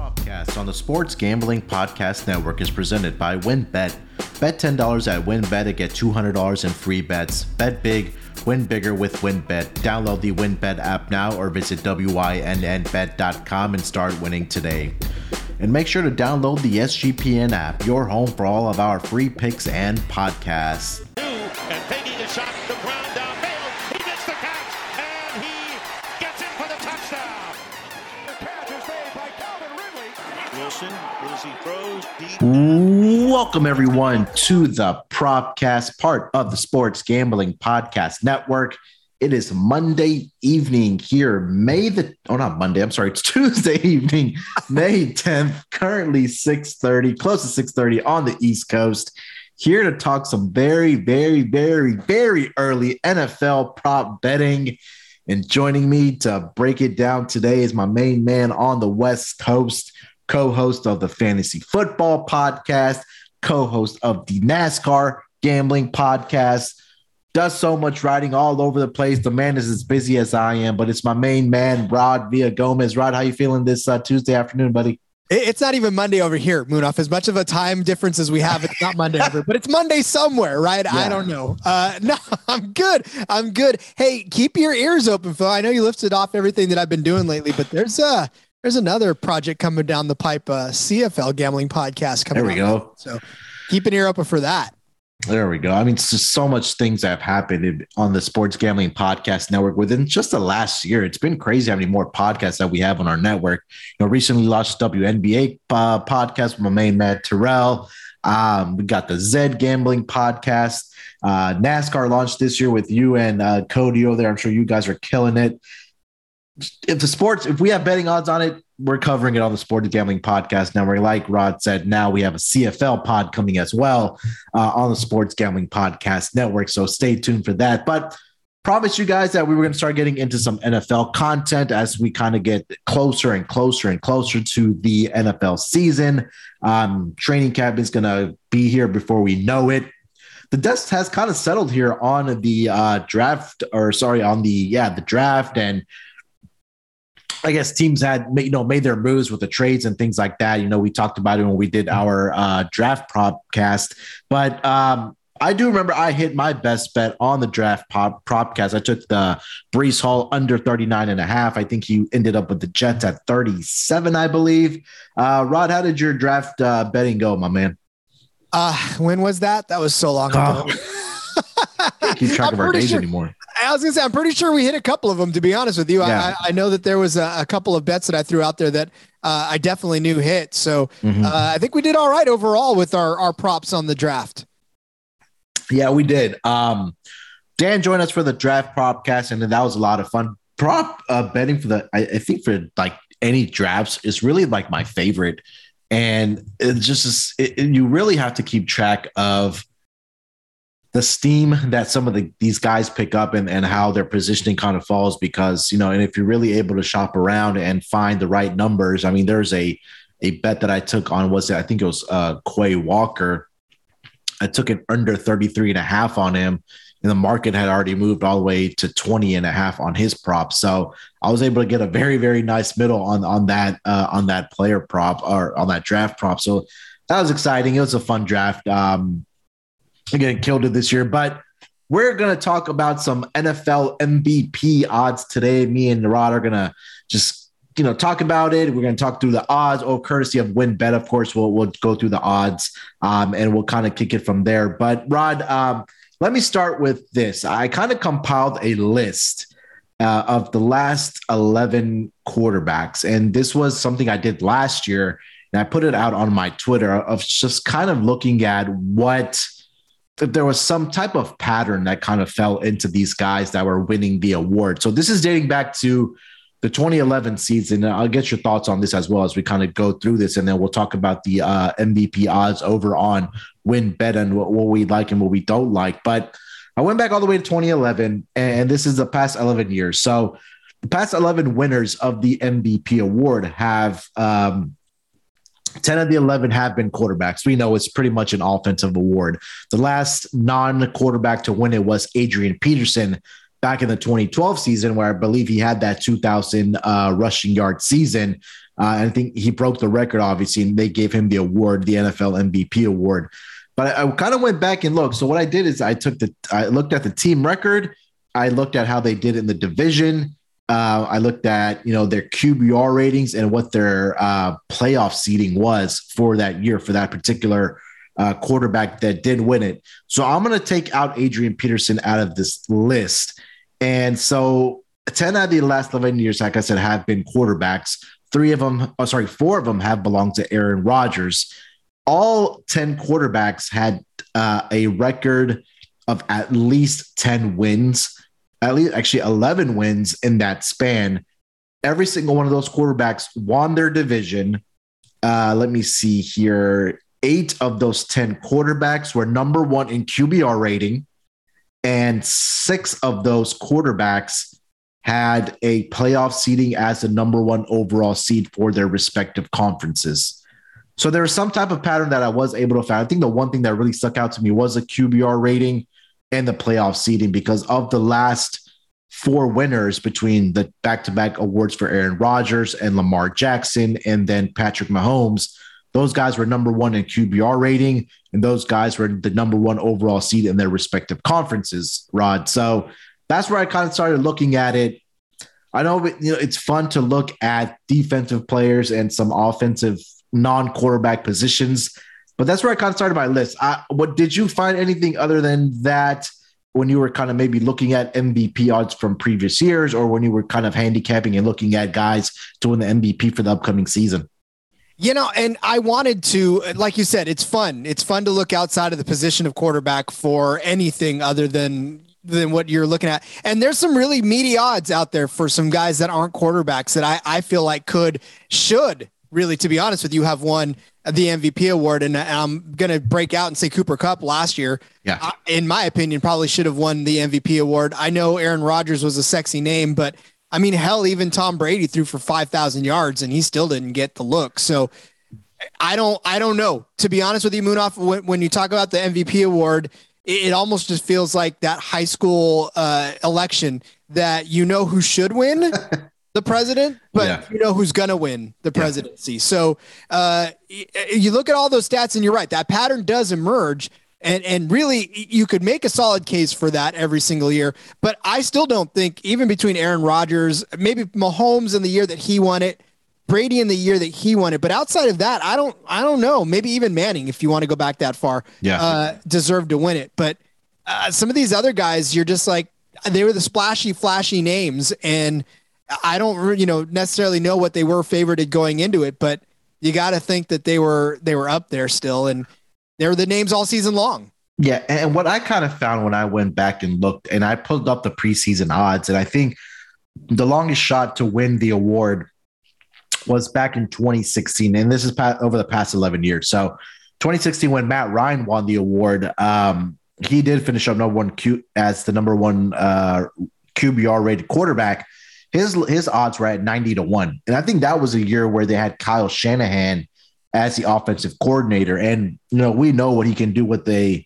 Propcast on the Sports Gambling Podcast Network is presented by WynnBET. Bet $10 at WynnBET to get $200 in free bets. Bet big, win bigger with WynnBET. Download the WynnBET app now or visit WYNNBet.com and start winning today. And make sure to download the SGPN app, your home for all of our free picks and podcasts. Welcome, everyone, to the Propcast, part of the Sports Gambling Podcast Network. It is Monday evening here, May the oh not Monday, I'm sorry, it's Tuesday evening, May 10th, currently 6:30, close to 6:30 on the East Coast. Here to talk some very, very, very, very early NFL prop betting. And joining me to break it down today is my main man on the West Coast, co-host of the Fantasy Football Podcast, co-host of the NASCAR Gambling Podcast does so much writing all over the place. The man is as busy as I am, but it's my main man, Rod Villa Gomez. Rod, how you feeling this uh, Tuesday afternoon, buddy? It's not even Monday over here, Munaf. As much of a time difference as we have, it's not Monday over, but it's Monday somewhere, right? I don't know. Uh, no, I'm good. I'm good. Hey, keep your ears open, Phil. I know you lifted off everything that I've been doing lately, but there's uh there's another project coming down the pipe, uh, CFL gambling podcast coming. There we go. So keep an ear open for that. There we go. I mean, it's just so much things that have happened on the Sports Gambling Podcast Network within just the last year. It's been crazy how many more podcasts that we have on our network. You know, recently launched WNBA uh, podcast with my main man Terrell. Um, we got the Zed Gambling Podcast. Uh, NASCAR launched this year with you and uh, Cody over there. I'm sure you guys are killing it. If the sports, if we have betting odds on it, we're covering it on the Sports Gambling Podcast Network. Like Rod said, now we have a CFL pod coming as well uh, on the Sports Gambling Podcast Network. So stay tuned for that. But promise you guys that we were going to start getting into some NFL content as we kind of get closer and closer and closer to the NFL season. Um, training camp is going to be here before we know it. The dust has kind of settled here on the uh, draft, or sorry, on the yeah the draft, and I guess teams had you know made their moves with the trades and things like that. You know, we talked about it when we did our uh, draft prop cast, but um, I do remember I hit my best bet on the draft pop propcast. I took the Breece Hall under 39 and a half. I think he ended up with the Jets at 37, I believe. Uh, Rod, how did your draft uh, betting go, my man? Uh, when was that? That was so long ago. Can't keep track I'm of our days sure- anymore. I was gonna say, I'm pretty sure we hit a couple of them. To be honest with you, Yeah. I, I know that there was a, a couple of bets that I threw out there that uh, I definitely knew hit. So Mhm. uh, I think we did all right overall with our our props on the draft. Yeah, we did. Um, Dan joined us for the draft propcast, and that was a lot of fun. Prop uh, betting for the, I, I think for like any drafts is really like my favorite, and it just is. It- you really have to keep track of the steam that some of the these guys pick up and, and how their positioning kind of falls because you know and if you're really able to shop around and find the right numbers i mean there's a a bet that i took on was it i think it was uh quay walker I took it under 33 and a half on him. And the market had already moved all the way to 20 and a half on his prop. So I was able to get a very, very nice middle on, on that, uh, on that player prop or on that draft prop. So that was exciting. It was a fun draft. Um, again, killed it this year, but we're going to talk about some NFL MVP odds today. Me and Rod are going to just you know talk about it. We're going to talk through the odds. Oh, courtesy of WynnBET, of course. We'll we'll go through the odds um, and we'll kind of kick it from there. But Rod, um, let me start with this. I kind of compiled a list uh, of the last eleven quarterbacks, and this was something I did last year, and I put it out on my Twitter of just kind of looking at what there was some type of pattern that kind of fell into these guys that were winning the award. So this is dating back to the 2011 season. I'll get your thoughts on this as well as we kind of go through this, and then we'll talk about the uh, MVP odds over on WynnBET and what, what we like and what we don't like. But I went back all the way to 2011, and this is the past 11 years. So the past 11 winners of the MVP award have um, 10 of the 11 have been quarterbacks. We know it's pretty much an offensive award. The last non quarterback to win it was Adrian Peterson back in the 2012 season, where I believe he had that 2,000 uh, rushing yard season. Uh, I think he broke the record, obviously, and they gave him the award, the NFL MVP award. But I, I kind of went back and looked. So what I did is I took the, I looked at the team record. I looked at how they did in the division. Uh, I looked at you know their QBR ratings and what their uh, playoff seeding was for that year for that particular uh, quarterback that did win it. So I'm going to take out Adrian Peterson out of this list. And so 10 out of the last 11 years, like I said, have been quarterbacks. Three of them, oh, sorry, four of them have belonged to Aaron Rodgers. All 10 quarterbacks had uh, a record of at least 10 wins at least actually 11 wins in that span. Every single one of those quarterbacks won their division. Uh, let me see here. Eight of those 10 quarterbacks were number one in QBR rating, and six of those quarterbacks had a playoff seeding as the number one overall seed for their respective conferences. So there was some type of pattern that I was able to find. I think the one thing that really stuck out to me was a QBR rating and the playoff seeding because of the last four winners between the back-to-back awards for Aaron Rodgers and Lamar Jackson and then Patrick Mahomes. Those guys were number one in QBR rating, and those guys were the number one overall seed in their respective conferences, Rod. So that's where I kind of started looking at it. I know, you know it's fun to look at defensive players and some offensive non-quarterback positions but that's where I kind of started my list. I, what did you find anything other than that when you were kind of maybe looking at MVP odds from previous years, or when you were kind of handicapping and looking at guys win the MVP for the upcoming season? You know, and I wanted to, like you said, it's fun. It's fun to look outside of the position of quarterback for anything other than than what you're looking at. And there's some really meaty odds out there for some guys that aren't quarterbacks that I, I feel like could, should really, to be honest with you, have won the MVP award. And I'm going to break out and say Cooper Kupp last year, yeah. in my opinion, probably should have won the MVP award. I know Aaron Rodgers was a sexy name, but I mean, hell, even Tom Brady threw for 5,000 yards and he still didn't get the look. So I don't, I don't know. To be honest with you, Munaf, when, when you talk about the MVP award, it, it almost just feels like that high school uh, election that you know who should win. the president, but yeah. you know who's going to win the presidency. Yeah. So uh, you look at all those stats, and you're right. That pattern does emerge. And, and really, you could make a solid case for that every single year. But I still don't think, even between Aaron Rodgers, maybe Mahomes in the year that he won it, Brady in the year that he won it. But outside of that, I don't, I don't know. Maybe even Manning, if you want to go back that far, yeah, uh, deserved to win it. But uh, some of these other guys, you're just like they were the splashy, flashy names, and I don't, you know, necessarily know what they were favored at going into it, but you got to think that they were they were up there still, and they were the names all season long. Yeah, and what I kind of found when I went back and looked, and I pulled up the preseason odds, and I think the longest shot to win the award was back in 2016, and this is over the past 11 years. So, 2016, when Matt Ryan won the award, um, he did finish up number one Q as the number one uh, QBR rated quarterback his his odds were at 90 to 1. And I think that was a year where they had Kyle Shanahan as the offensive coordinator. And you know, we know what he can do with a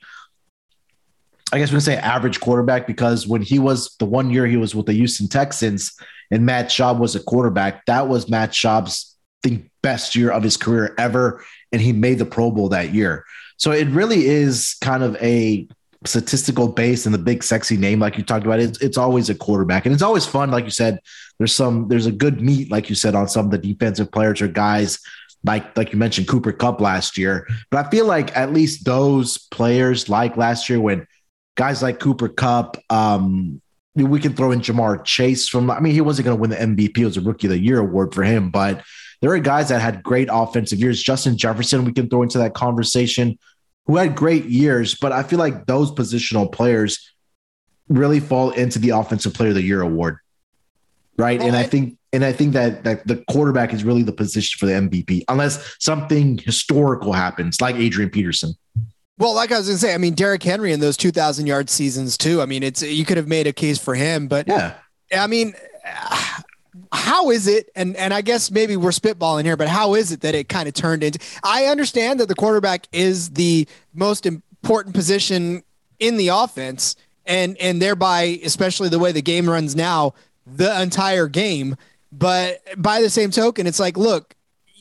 I guess we can say average quarterback because when he was the one year he was with the Houston Texans and Matt Schaub was a quarterback, that was Matt Schaub's the best year of his career ever. And he made the Pro Bowl that year. So it really is kind of a statistical base and the big sexy name like you talked about it's, it's always a quarterback. And it's always fun like you said there's some there's a good meat like you said on some of the defensive players or guys like like you mentioned Cooper Kupp last year. But I feel like at least those players like last year when guys like Cooper Kupp um we can throw in Ja'Marr Chase from I mean he wasn't going to win the MVP it was a rookie of the year award for him but there are guys that had great offensive years. Justin Jefferson we can throw into that conversation who had great years, but I feel like those positional players really fall into the offensive player of the year award. Right. Well, and I, I think and I think that that the quarterback is really the position for the MVP, unless something historical happens, like Adrian Peterson. Well, like I was gonna say, I mean Derrick Henry in those two thousand yard seasons too. I mean, it's you could have made a case for him, but yeah, I mean, how is it and and I guess maybe we're spitballing here but how is it that it kind of turned into I understand that the quarterback is the most important position in the offense and and thereby especially the way the game runs now the entire game but by the same token it's like look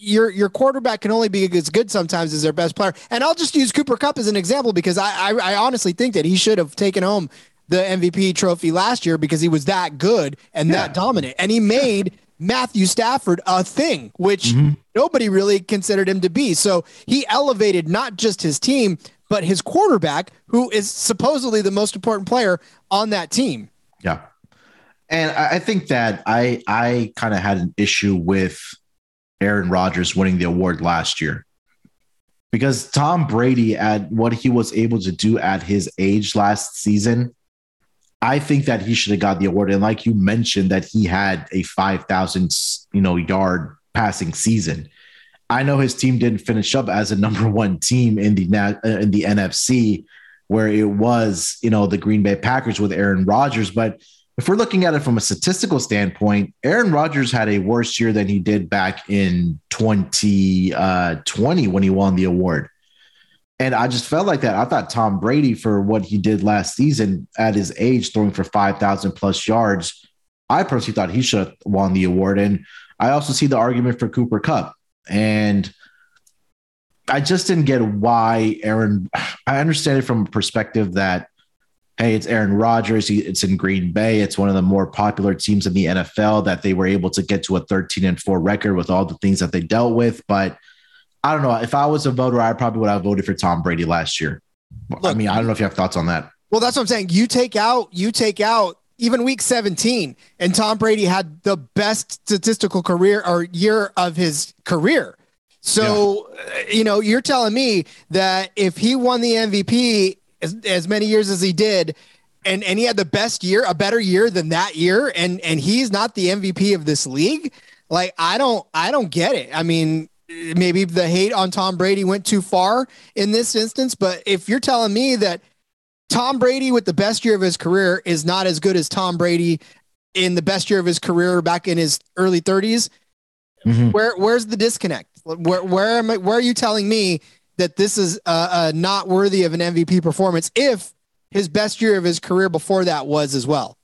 your your quarterback can only be as good sometimes as their best player. And I'll just use Cooper Kupp as an example because I I, I honestly think that he should have taken home the MVP trophy last year because he was that good and yeah. that dominant, and he made. Matthew Stafford a thing, which mm-hmm. nobody really considered him to be. So he elevated not just his team, but his quarterback, who is supposedly the most important player on that team. Yeah. And I think that I I kind of had an issue with Aaron Rodgers winning the award last year. Because Tom Brady at what he was able to do at his age last season, I think that he should have got the award. And like you mentioned, that he had a 5,000, you know, yard passing season. I know his team didn't finish up as a number one team in the in the NFC, where it was, you know, the Green Bay Packers with Aaron Rodgers. But if we're looking at it from a statistical standpoint, Aaron Rodgers had a worse year than he did back in 2020 uh, when he won the award. And I just felt like that. I thought Tom Brady, for what he did last season at his age, throwing for 5,000 plus yards, I personally thought he should have won the award. And I also see the argument for Cooper Kupp. And I just didn't get why Aaron, I understand it from a perspective that hey, it's Aaron Rodgers. It's in Green Bay. It's one of the more popular teams in the NFL that they were able to get to a 13 and 4 record with all the things that they dealt with. But I don't know. If I was a voter, I probably would have voted for Tom Brady last year. Look, I mean, I don't know if you have thoughts on that. Well, that's what I'm saying. You take out, you take out even week 17, and Tom Brady had the best statistical career or year of his career. So, yeah. Uh, you know, you're telling me that if he won the MVP as, as many years as he did, and and he had the best year, a better year than that year, and and he's not the MVP of this league. Like I don't I don't get it. I mean, maybe the hate on Tom Brady went too far in this instance, but if you're telling me that Tom Brady with the best year of his career is not as good as Tom Brady in the best year of his career back in his early 30s, mm-hmm. where where's the disconnect? Where where am I, where are you telling me that this is uh, uh, not worthy of an MVP performance if his best year of his career before that was as well.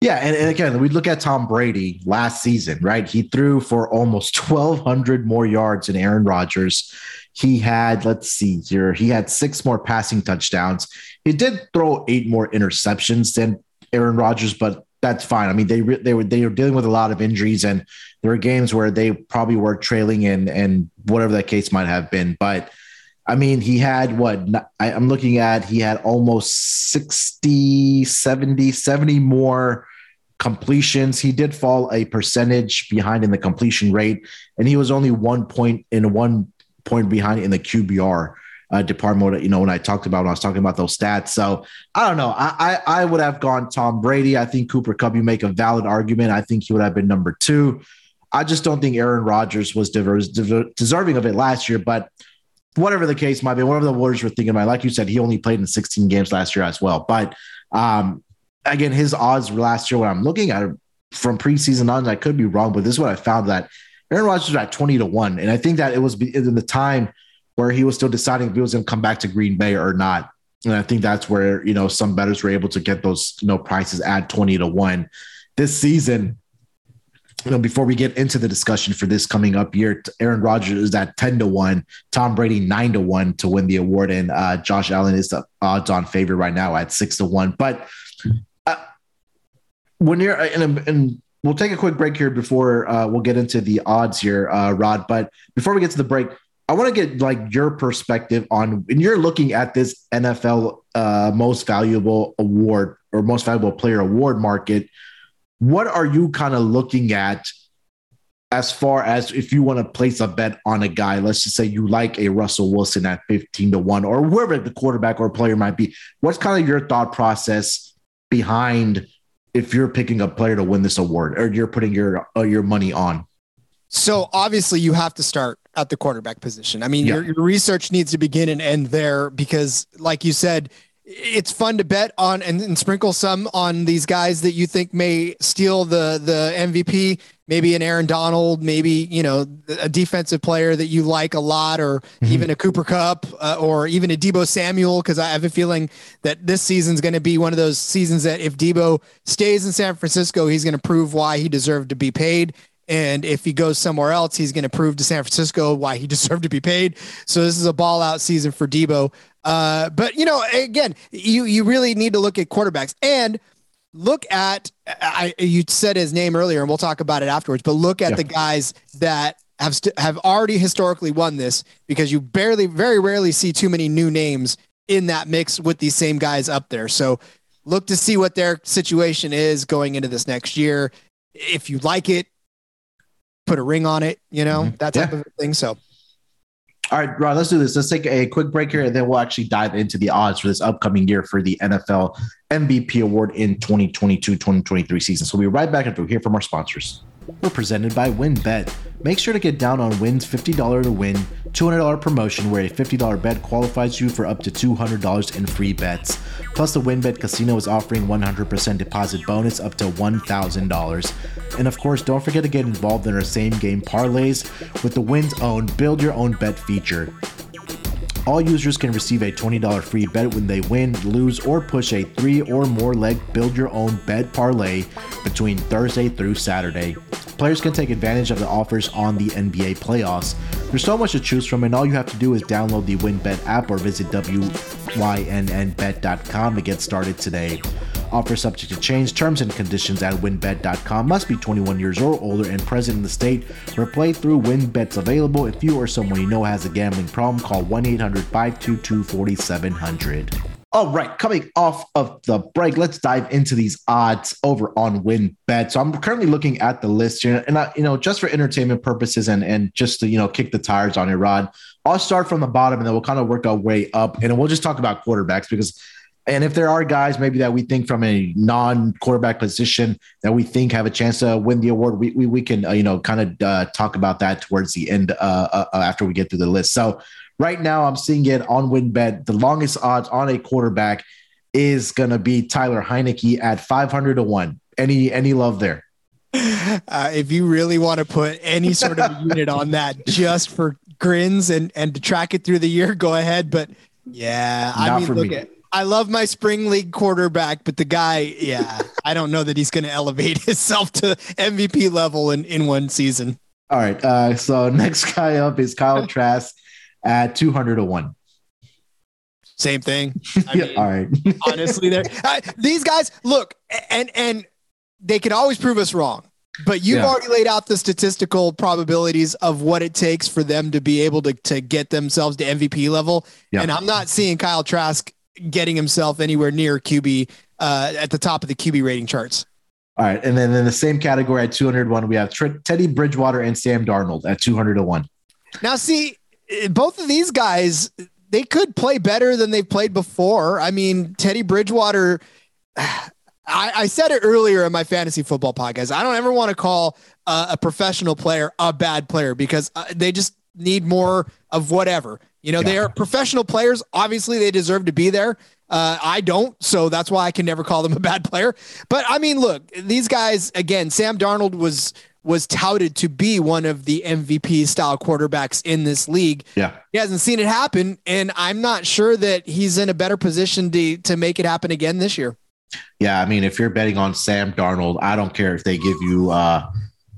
Yeah, and, and, again, we look at Tom Brady last season, right? He threw for almost 1,200 more yards than Aaron Rodgers. He had, let's see here, he had six more passing touchdowns. He did throw eight more interceptions than Aaron Rodgers, but that's fine. I mean, they they were they were dealing with a lot of injuries, and there were games where they probably were trailing, and and whatever that case might have been. But I mean, he had what I, I'm looking at, he had almost 60, 70, 70 more completions. He did fall a percentage behind in the completion rate, and he was only one point in one point behind in the QBR uh, department. You know, when I talked about when I was talking about those stats. So I don't know. I, I, I would have gone Tom Brady. I think Cooper Kupp. You make a valid argument. I think he would have been number two. I just don't think Aaron Rodgers was deserving of it last year, but whatever the case might be, whatever the Warriors were thinking about, like you said, he only played in 16 games last year as well. But um, again, his odds last year, when I'm looking at it from preseason on, I could be wrong, but this is what I found that Aaron Rodgers was at 20 to 1. And I think that it was in the time where he was still deciding if he was going to come back to Green Bay or not. And I think that's where, you know, some bettors were able to get those, you know, prices at 20 to 1. This season, you know, before we get into the discussion for this coming up year, Aaron Rodgers is at 10 to 1, Tom Brady 9 to 1 to win the award. And uh, Josh Allen is the odds on favorite right now at 6 to 1. But uh, when you're, and, and we'll take a quick break here before uh, we'll get into the odds here, uh, Rod. But before we get to the break, I want to get like your perspective on when you're looking at this NFL uh, most valuable award or most valuable player award market. What are you kind of looking at as far as if you want to place a bet on a guy? Let's just say you like a Russell Wilson at 15 to 1 or whoever the quarterback or player might be. What's kind of your thought process behind if you're picking a player to win this award or you're putting your uh, your money on? So obviously you have to start at the quarterback position. I mean, yeah. your, your research needs to begin and end there because, like you said, it's fun to bet on and, and, sprinkle some on these guys that you think may steal the the MVP. Maybe an Aaron Donald, maybe you know a defensive player that you like a lot, or mm-hmm. even a Cooper Kupp, uh, or even a Deebo Samuel. Because I have a feeling that this season's going to be one of those seasons that if Debo stays in San Francisco, he's going to prove why he deserved to be paid And if he goes somewhere else, he's going to prove to San Francisco why he deserved to be paid. So this is a ball out season for Deebo. Uh, but you know, again, you you really need to look at quarterbacks and look at I you said his name earlier, and we'll talk about it afterwards. But look at yeah. the guys that have st- have already historically won this because you barely, very rarely see too many new names in that mix with these same guys up there. So look to see what their situation is going into this next year. If you like it, put a ring on it, you know, mm-hmm. that type yeah. of thing. So all right, Rod, let's do this. Let's take a quick break here and then we'll actually dive into the odds for this upcoming year for the NFL MVP award in 2022 2023 season. So we'll be right back after we hear from our sponsors. We're presented by WynnBET. Make sure to get down on Win's $50 to win $200 promotion where a $50 bet qualifies you for up to $200 in free bets. Plus, the WynnBET Casino is offering 100% deposit bonus up to $1,000. And of course, don't forget to get involved in our same game parlays with the Win's own Build Your Own Bet feature. All users can receive a $20 free bet when they win, lose, or push a three or more leg build your own bet parlay between Thursday through Saturday. Players can take advantage of the offers on the NBA playoffs. There's so much to choose from, and all you have to do is download the WynnBET app or visit WYNNBet.com to get started today. Offer subject to change. Terms and conditions at WynnBET.com. Must be 21 years or older and present in the state where playthrough WynnBET's available. If you or someone you know has a gambling problem, call 1 800 522 4700. All right, coming off of the break, let's dive into these odds over on WynnBET. So I'm currently looking at the list here, and I, you know, just for entertainment purposes and and just to you know kick the tires on it, Rod. I'll start from the bottom, and then we'll kind of work our way up, and we'll just talk about quarterbacks because and if there are guys maybe that we think from a non-quarterback position that we think have a chance to win the award, we we, we can uh, you know kind of uh, talk about that towards the end uh, uh, uh, after we get through the list. So right now, I'm seeing it on WynnBET. The longest odds on a quarterback is going to be Taylor Heinicke at 500 to one. Any any love there? Uh, if you really want to put any sort of unit on that just for grins and and to track it through the year, go ahead. But yeah, Not I mean, look me. at I love my spring league quarterback, but the guy, yeah, I don't know that he's going to elevate himself to MVP level in, in one season. All right. Uh, so next guy up is Kyle Trask at 200 to 1. Same thing. I mean, all right. honestly, there uh, these guys look and and they can always prove us wrong. But you've yeah. already laid out the statistical probabilities of what it takes for them to be able to, to get themselves to MVP level. Yeah. And I'm not seeing Kyle Trask getting himself anywhere near QB uh, at the top of the QB rating charts. All right. And then in the same category at 201, we have Teddy Bridgewater and Sam Darnold at 201. Now, see, both of these guys, they could play better than they've played before. I mean, Teddy Bridgewater, I, I said it earlier in my fantasy football podcast. I don't ever want to call uh, a professional player a bad player because uh, they just need more of whatever. You know, yeah. they are professional players. Obviously, they deserve to be there. Uh, I don't, so that's why I can never call them a bad player. But I mean, look, these guys again. Sam Darnold was was touted to be one of the MVP style quarterbacks in this league. Yeah, he hasn't seen it happen, and I'm not sure that he's in a better position to to make it happen again this year. Yeah, I mean, if you're betting on Sam Darnold, I don't care if they give you. Uh,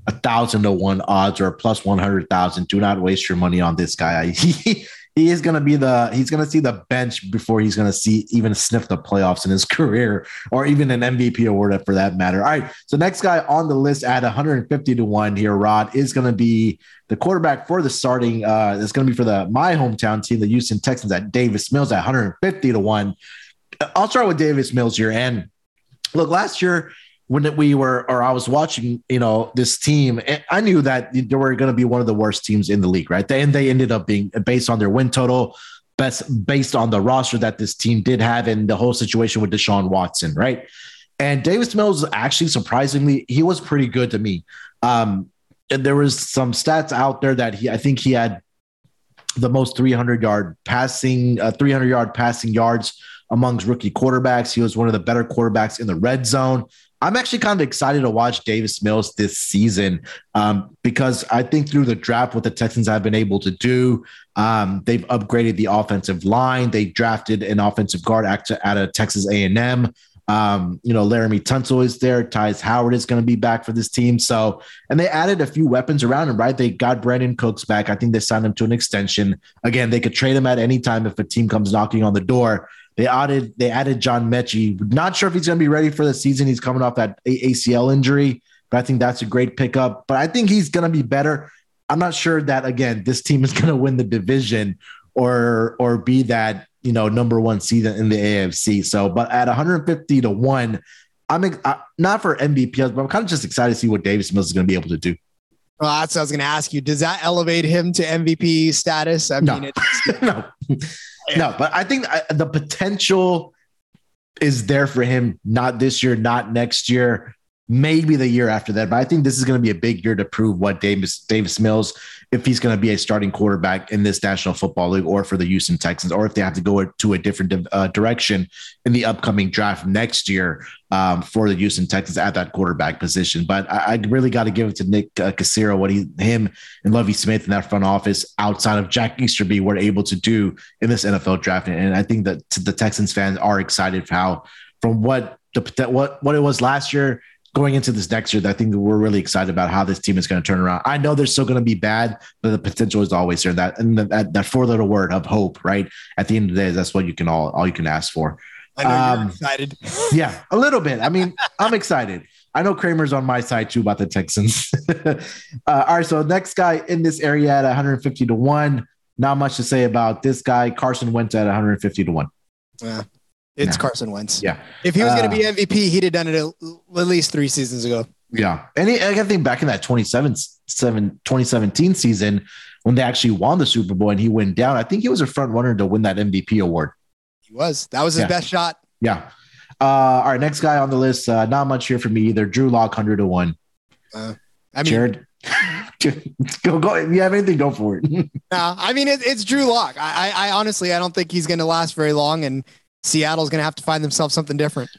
a thousand to one odds or plus 100,000. Do not waste your money on this guy. He, is going to be the he's going to see the bench before he's going to see even sniff the playoffs in his career or even an MVP award for that matter. All right, so next guy on the list at 150 to one here, Rod is going to be the quarterback for the starting. Uh, it's going to be for the my hometown team, the Houston Texans, at Davis Mills at 150 to one. I'll start with Davis Mills here, and look, last year when we were or I was watching, you know, this team, I knew that they were going to be one of the worst teams in the league, right? And they ended up being based on their win total, best based on the roster that this team did have and the whole situation with Deshaun Watson, right? And Davis Mills actually surprisingly, he was pretty good to me. Um, and there was some stats out there that he, I think he had the most 300 yard passing, uh, 300 yard passing yards amongst rookie quarterbacks. He was one of the better quarterbacks in the red zone. I'm actually kind of excited to watch Davis Mills this season um, because I think through the draft, what the Texans have been able to do, um, they've upgraded the offensive line. They drafted an offensive guard out of Texas A&M. Um, you know, Laremy Tunsil is there. Tytus Howard is going to be back for this team. So, and they added a few weapons around him, right? They got Brandin Cooks back. I think they signed him to an extension. Again, they could trade him at any time if a team comes knocking on the door. They added they added John Metchie. Not sure if he's going to be ready for the season. He's coming off that ACL injury, but I think that's a great pickup. But I think he's going to be better. I'm not sure that again this team is going to win the division or or be that you know number one seed in the AFC. So, but at 150 to one, I'm uh, not for MVP, but I'm kind of just excited to see what Davis Mills is going to be able to do. Well, that's what I was going to ask you. Does that elevate him to MVP status? I no. mean, no, no, but I think uh, the potential is there for him. Not this year, not next year, maybe the year after that. But I think this is going to be a big year to prove what Davis Davis Mills if he's going to be a starting quarterback in this National Football League or for the Houston Texans, or if they have to go to a different uh, direction in the upcoming draft next year um, for the Houston Texans at that quarterback position. But I, I really got to give it to Nick uh, Caserio, what he, him, and Lovie Smith in that front office outside of Jack Easterby were able to do in this NFL draft. And I think that the Texans fans are excited for how, from what the what what it was last year going into this next year, I think we're really excited about how this team is going to turn around. I know they're still going to be bad, but the potential is always there. That and that, that four little word of hope, right? At the end of the day, that's what you can all all you can ask for. I know um, you're excited. yeah, a little bit. I mean, I'm excited. I know Kramer's on my side too about the Texans. uh, all right, so next guy in this area at 150 to one. Not much to say about this guy. Carson Wentz at 150 to one. Yeah, it's Carson Wentz. Yeah. If he was going to be uh, MVP, he'd have done it at least three seasons ago. Yeah. And he, I think back in that 2017 season when they actually won the Super Bowl and he went down, I think he was a front runner to win that MVP award. He was. That was his yeah. best shot. Yeah. Uh, all right. Next guy on the list. Uh, not much here for me either. Drew Lock, 100 to 1. Uh, I mean, Jared. go go. If you have anything, go for it. no, I mean it, it's Drew Lock. I, I, I honestly I don't think he's going to last very long, and Seattle's going to have to find themselves something different.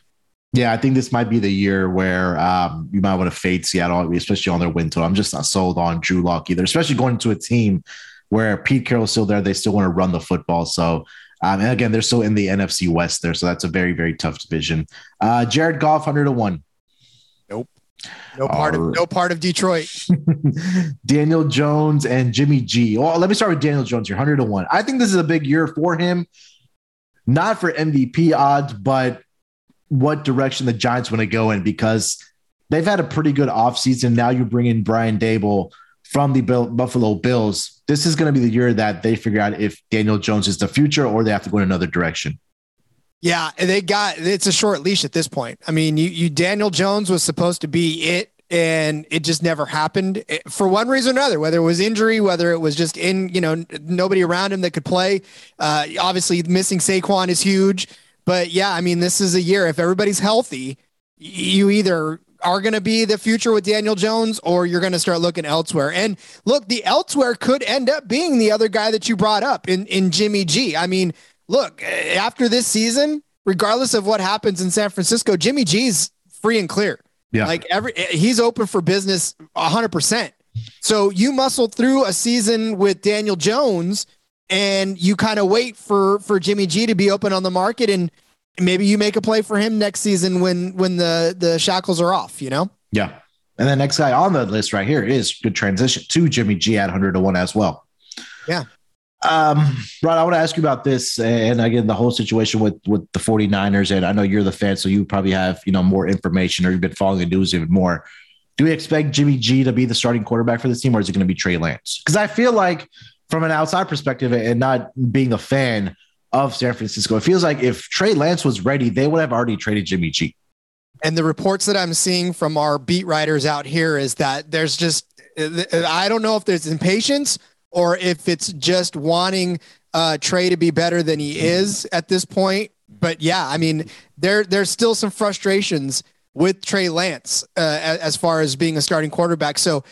Yeah, I think this might be the year where um, you might want to fade Seattle, especially on their win total. I'm just not sold on Drew Lock either, especially going into a team where Pete Carroll's still there. They still want to run the football. So, um, and again, they're still in the NFC West there. So that's a very, very tough division. Uh, Jared Goff, 100 to 1. Nope. No part of no part of Detroit. Daniel Jones and Jimmy G. Well, let me start with Daniel Jones here, 100 to 1. I think this is a big year for him not for MVP odds, but what direction the Giants want to go in because they've had a pretty good offseason. Now you bring in Brian Daboll from the Buffalo Bills. This is going to be the year that they figure out if Daniel Jones is the future or they have to go in another direction. Yeah, they got it's a short leash at this point. I mean, you, you Daniel Jones was supposed to be it and it just never happened eh, for one reason or another whether it was injury whether it was just in you know nobody around him that could play. Uh, obviously missing Saquon is huge but yeah I mean this is a year if everybody's healthy you either are going to be the future with Daniel Jones or you're going to start looking elsewhere. And look the elsewhere could end up being the other guy that you brought up in in Jimmy G. I mean look eh, after this season regardless of what happens in San Francisco Jimmy G's free and clear yeah. Like every he's open for business 100%. So you muscle through a season with Daniel Jones and you kind of wait for for Jimmy G to be open on the market and maybe you make a play for him next season when when the the shackles are off, you know? Yeah. And the next guy on the list right here is good transition to Jimmy G at 100 to 1 as well. Yeah. Um, Rod, I want to ask you about this and again the whole situation with with the 49ers. And I know you're the fan, so you probably have you know more information or you've been following the news even more. Do we expect Jimmy G to be the starting quarterback for this team, or is it going to be Trey Lance? Because I feel like from an outside perspective and not being a fan of San Francisco, it feels like if Trey Lance was ready, they would have already traded Jimmy G. And the reports that I'm seeing from our beat writers out here is that there's just I don't know if there's impatience or if it's just wanting uh, Trey to be better than he is at this point. But yeah, I mean, there there's still some frustrations with Trey Lance uh, as far as being a starting quarterback. So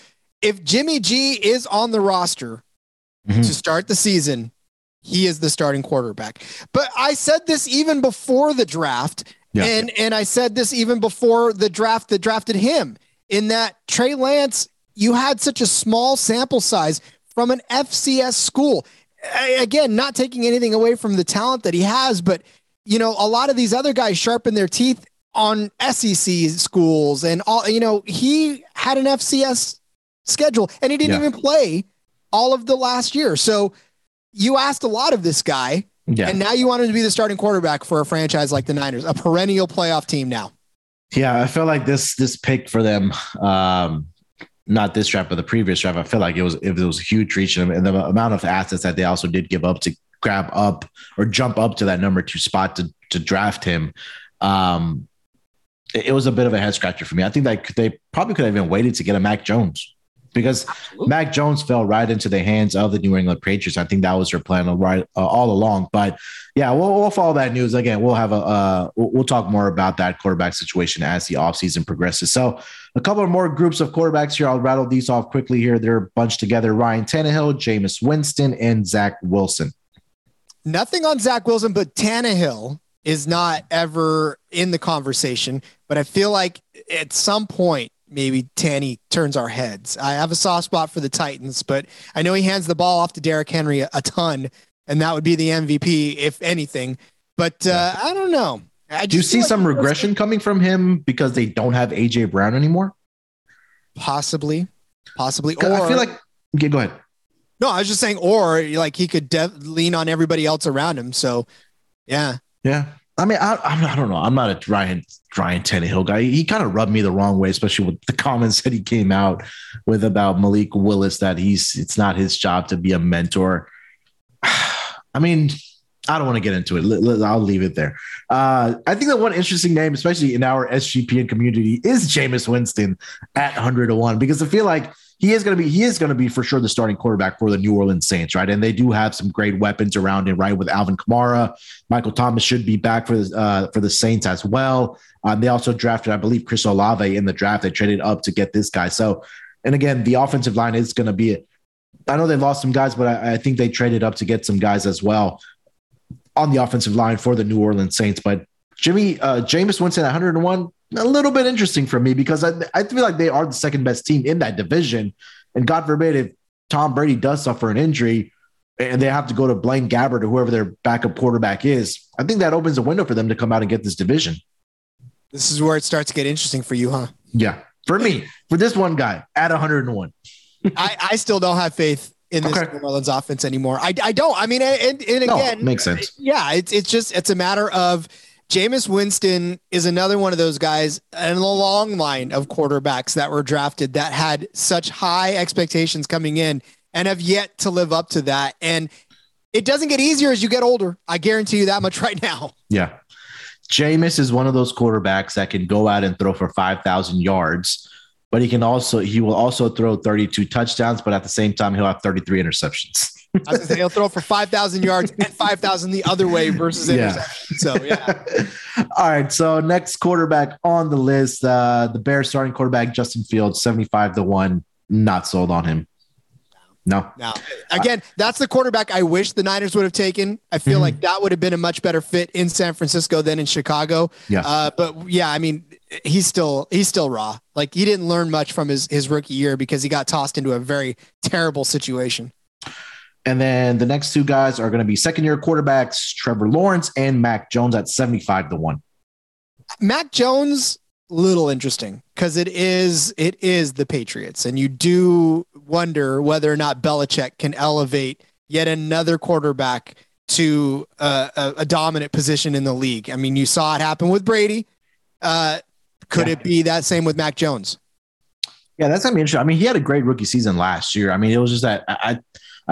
if Jimmy G is on the roster mm-hmm. to start the season, he is the starting quarterback. But I said this even before the draft, yeah. and and I said this even before the draft that drafted him. In that Trey Lance, you had such a small sample size from an FCS school. Again, not taking anything away from the talent that he has, but you know, a lot of these other guys sharpen their teeth on SEC schools and all. You know, he had an FCS schedule and he didn't yeah. even play all of the last year. So you asked a lot of this guy. Yeah. And now you want him to be the starting quarterback for a franchise like the Niners, a perennial playoff team now. Yeah, I feel like this this pick for them, um, not this draft, but the previous draft, I feel like it was it was a huge reach and the amount of assets that they also did give up to grab up or jump up to that number two spot to to draft him. Um, it, it was a bit of a head scratcher for me. I think that they probably could have even waited to get a Mac Jones because Absolutely. Mac Jones fell right into the hands of the New England Patriots. I think that was their plan right uh, all along. But yeah, we'll, we'll, follow that news again. We'll have a uh, we'll talk more about that quarterback situation as the offseason progresses. So a couple of more groups of quarterbacks here. I'll rattle these off quickly here. They're bunched together: Ryan Tannehill, Jameis Winston, and Zach Wilson. Nothing on Zach Wilson, but Tannehill is not ever in the conversation. But I feel like at some point maybe Tanny turns our heads. I have a soft spot for the Titans, but I know he hands the ball off to Derrick Henry a, a ton, and that would be the MVP if anything. But uh, I don't know. I Do you see like some regression coming from him because they don't have AJ Brown anymore? Possibly, possibly. Or I feel like. Okay, go ahead. No, I was just saying, or like he could def- lean on everybody else around him. So, yeah, yeah. I mean, I, I don't know. I'm not a Ryan Ryan Tannehill guy. He kind of rubbed me the wrong way, especially with the comments that he came out with about Malik Willis that he's it's not his job to be a mentor. I mean, I don't want to get into it. I'll leave it there. Uh, I think that one interesting name, especially in our SGPN community, is Jameis Winston at 101 because I feel like he is going to be he is going to be for sure the starting quarterback for the New Orleans Saints, right? And they do have some great weapons around him, right? With Alvin Kamara, Michael Thomas should be back for the uh, for the Saints as well. Um, they also drafted, I believe, Chris Olave in the draft. They traded up to get this guy. So, and again, the offensive line is going to be. I know they lost some guys, but I, I think they traded up to get some guys as well on the offensive line for the New Orleans Saints. But Jimmy uh, Jameis Winston 101 a little bit interesting for me because I, I feel like they are the second best team in that division. And God forbid if Tom Brady does suffer an injury and they have to go to Blaine Gabbert or whoever their backup quarterback is, I think that opens a window for them to come out and get this division. This is where it starts to get interesting for you, huh? Yeah. For me, for this one guy at 101. I, I still don't have faith in this okay. New Orleans offense anymore. I, I don't. I mean, and, and again, no, makes sense. Yeah, it's it's just it's a matter of Jameis Winston is another one of those guys in the long line of quarterbacks that were drafted that had such high expectations coming in and have yet to live up to that. And it doesn't get easier as you get older. I guarantee you that much right now. Yeah. Jameis is one of those quarterbacks that can go out and throw for 5,000 yards, but he can also, he will also throw 32 touchdowns, but at the same time, he'll have 33 interceptions. I was gonna say he'll throw for five thousand yards and five thousand the other way versus yeah. So yeah. All right. So next quarterback on the list, uh, the Bears starting quarterback Justin Fields, seventy-five to one. Not sold on him. No. Now, again, that's the quarterback I wish the Niners would have taken. I feel mm-hmm. like that would have been a much better fit in San Francisco than in Chicago. Yeah. Uh, but yeah, I mean, he's still he's still raw. Like he didn't learn much from his his rookie year because he got tossed into a very terrible situation. And then the next two guys are going to be second year quarterbacks, Trevor Lawrence and Mac Jones at 75 to 1. Mac Jones, little interesting because it is it is the Patriots. And you do wonder whether or not Belichick can elevate yet another quarterback to a, a, dominant position in the league. I mean, you saw it happen with Brady. Uh, could yeah. it be that same with Mac Jones? Yeah, that's gonna be interesting. I mean, he had a great rookie season last year. I mean, it was just that I I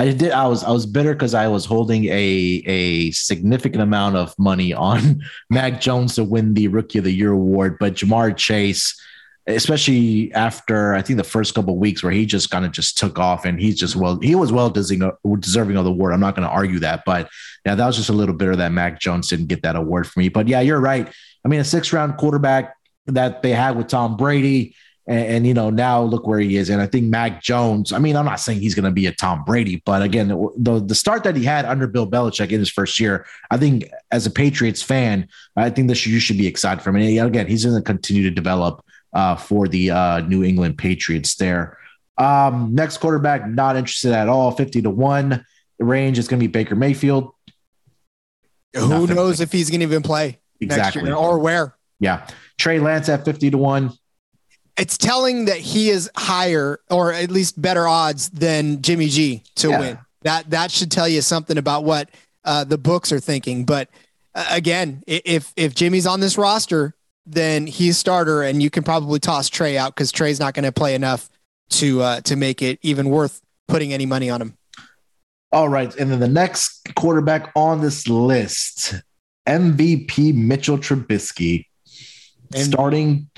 did. I was I was bitter because I was holding a a significant amount of money on Mac Jones to win the Rookie of the Year award, but Ja'Marr Chase, especially after I think the first couple of weeks where he just kind of just took off and he's just well he was well deserving deserving of the award. I'm not going to argue that, but yeah, that was just a little bitter that Mac Jones didn't get that award for me. But yeah, you're right. I mean, a six round quarterback that they had with Tom Brady and, and, you know, now look where he is. And I think Mac Jones, I mean, I'm not saying he's going to be a Tom Brady, but again, the, the start that he had under Bill Belichick in his first year, I think as a Patriots fan, I think this you should be excited for him. And again, he's going to continue to develop uh, for the uh, New England Patriots there. Um, next quarterback, not interested at all. 50 to 1 the range is going to be Baker Mayfield. Who Nothing. knows if he's going to even play exactly or where? Yeah. Trey Lance at 50 to 1. It's telling that he is higher or at least better odds than Jimmy G to yeah. win. That that should tell you something about what uh, the books are thinking. But uh, again, if if Jimmy's on this roster, then he's starter, and you can probably toss Trey out because Trey's not going to play enough to uh, to make it even worth putting any money on him. All right, and then the next quarterback on this list, MVP Mitchell Trubisky, and starting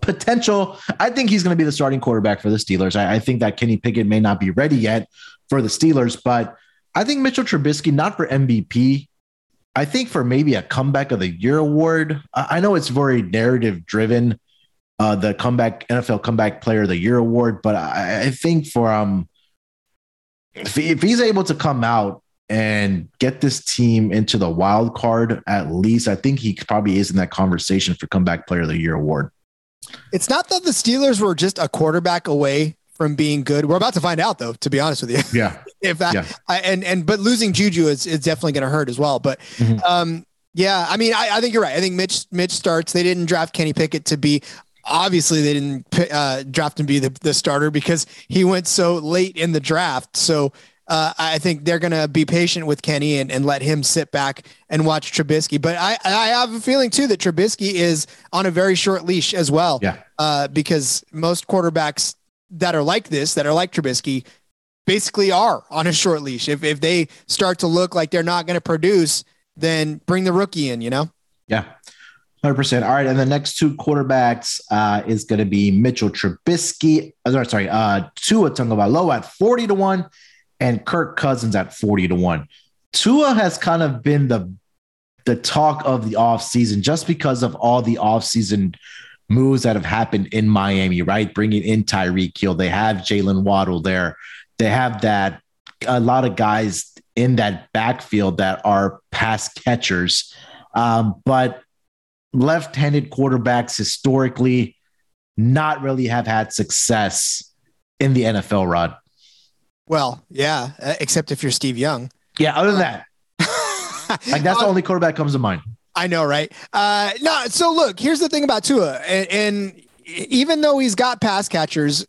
potential. I think he's going to be the starting quarterback for the Steelers. I, I, think that Kenny Pickett may not be ready yet for the Steelers, but I think Mitchell Trubisky, not for MVP, I think for maybe a comeback of the year award. I know it's very narrative driven, uh, the comeback NFL comeback player of the year award, but I, I think for um, if, he, if he's able to come out and get this team into the wild card at least, I think he probably is in that conversation for comeback player of the year award. It's not that the Steelers were just a quarterback away from being good. We're about to find out, though. To be honest with you, yeah. if that yeah. I, and and but losing Juju is is definitely going to hurt as well. But mm-hmm. um, yeah, I mean, I, I think you're right. I think Mitch Mitch starts. They didn't draft Kenny Pickett to be. Obviously, they didn't uh, draft him to be the, the starter because he went so late in the draft. So uh, I think they're going to be patient with Kenny and, and let him sit back and watch Trubisky. But I, I have a feeling too that Trubisky is on a very short leash as well. Yeah. Uh, because most quarterbacks that are like this, that are like Trubisky, basically are on a short leash. If if they start to look like they're not going to produce, then bring the rookie in. You know. Yeah. 100%. All right. And the next two quarterbacks uh, is going to be Mitchell Trubisky. Uh, sorry, uh, Tua Tagovailoa at 40 to 1 and Kirk Cousins at 40 to 1. Tua has kind of been the the talk of the offseason just because of all the offseason moves that have happened in Miami, right? Bringing in Tyreek Hill. They have Jaylen Waddle there. They have that a lot of guys in that backfield that are pass catchers. Um, but left-handed quarterbacks historically not really have had success in the NFL, Rod. Well, yeah, uh, except if you're Steve Young. Yeah, other than that. like that's the only quarterback comes to mind. I know, right? Uh, no, so look, here's the thing about Tua, and, and even though he's got pass catchers,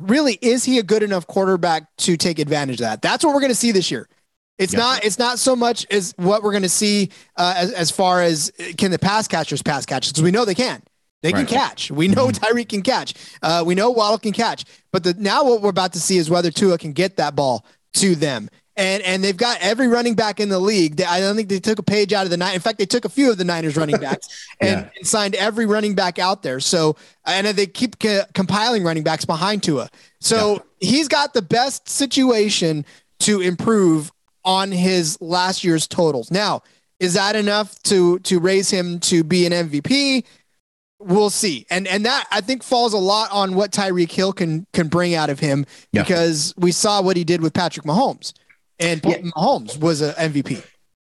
really, is he a good enough quarterback to take advantage of that? That's what we're going to see this year. It's not. It's not so much as what we're going to see uh, as as far as can the pass catchers pass catches because we know they can. They right. can catch. We know mm-hmm. Tyreek can catch. Uh, we know Waddle can catch. But the, now what we're about to see is whether Tua can get that ball to them and and they've got every running back in the league. They, I don't think they took a page out of the nine. In fact, they took a few of the Niners running backs and, yeah. and signed every running back out there. So and they keep co- compiling running backs behind Tua. So yeah. he's got the best situation to improve on his last year's totals. Now, is that enough to to raise him to be an MVP? We'll see. And and that I think falls a lot on what Tyreek Hill can can bring out of him yeah. because we saw what he did with Patrick Mahomes and yeah. Mahomes was an MVP.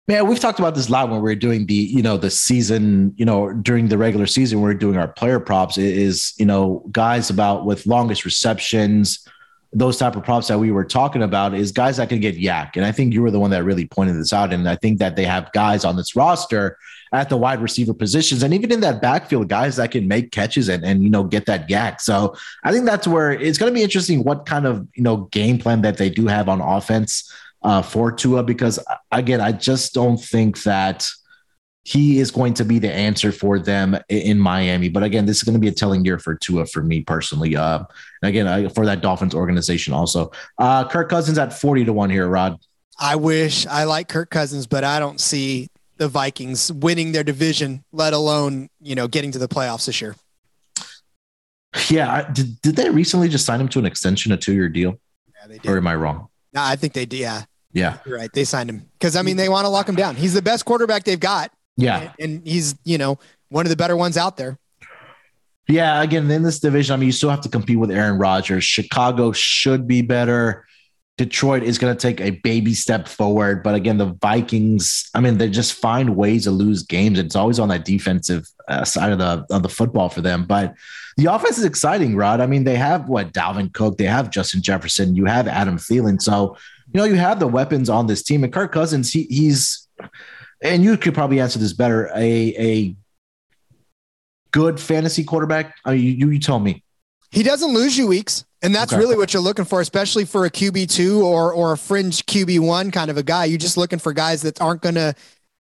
Man, we've talked about this a lot when we are doing the, you know, the season, you know, during the regular season, we are doing our player props is, you know, guys about with longest receptions, those type of props that we were talking about is guys that can get YAC. And I think you were the one that really pointed this out. And I think that they have guys on this roster at the wide receiver positions and even in that backfield, guys that can make catches and, and you know, get that YAC. So I think that's where it's going to be interesting what kind of, you know, game plan that they do have on offense uh, for Tua because again, I just don't think that he is going to be the answer for them in Miami. But again, this is going to be a telling year for Tua for me personally. Uh, again, uh, for that Dolphins organization also. Uh, Kirk Cousins at 40 to 1 here, Rod. I wish I like Kirk Cousins, but I don't see the Vikings winning their division, let alone, you know, getting to the playoffs this year. Yeah. Did, did they recently just sign him to an extension, a two year deal? Yeah, they did. Or am I wrong? No, I think they did. Yeah. Yeah. You're right. They signed him because I mean they want to lock him down. He's the best quarterback they've got. Yeah. And, and he's, you know, one of the better ones out there. Yeah, again, in this division, I mean, you still have to compete with Aaron Rodgers. Chicago should be better. Detroit is going to take a baby step forward. But again, the Vikings, I mean, they just find ways to lose games. It's always on that defensive uh, side of the of the football for them. But the offense is exciting, Rod. I mean, they have what Dalvin Cook, they have Justin Jefferson, you have Adam Thielen. So you know, you have the weapons on this team, and Kirk Cousins, he, he's, and you could probably answer this better, a a good fantasy quarterback? Uh, you, you, you tell me. He doesn't lose you weeks. And that's okay. really what you're looking for, especially for a QB2 or or a fringe QB1 kind of a guy. You're just looking for guys that aren't going to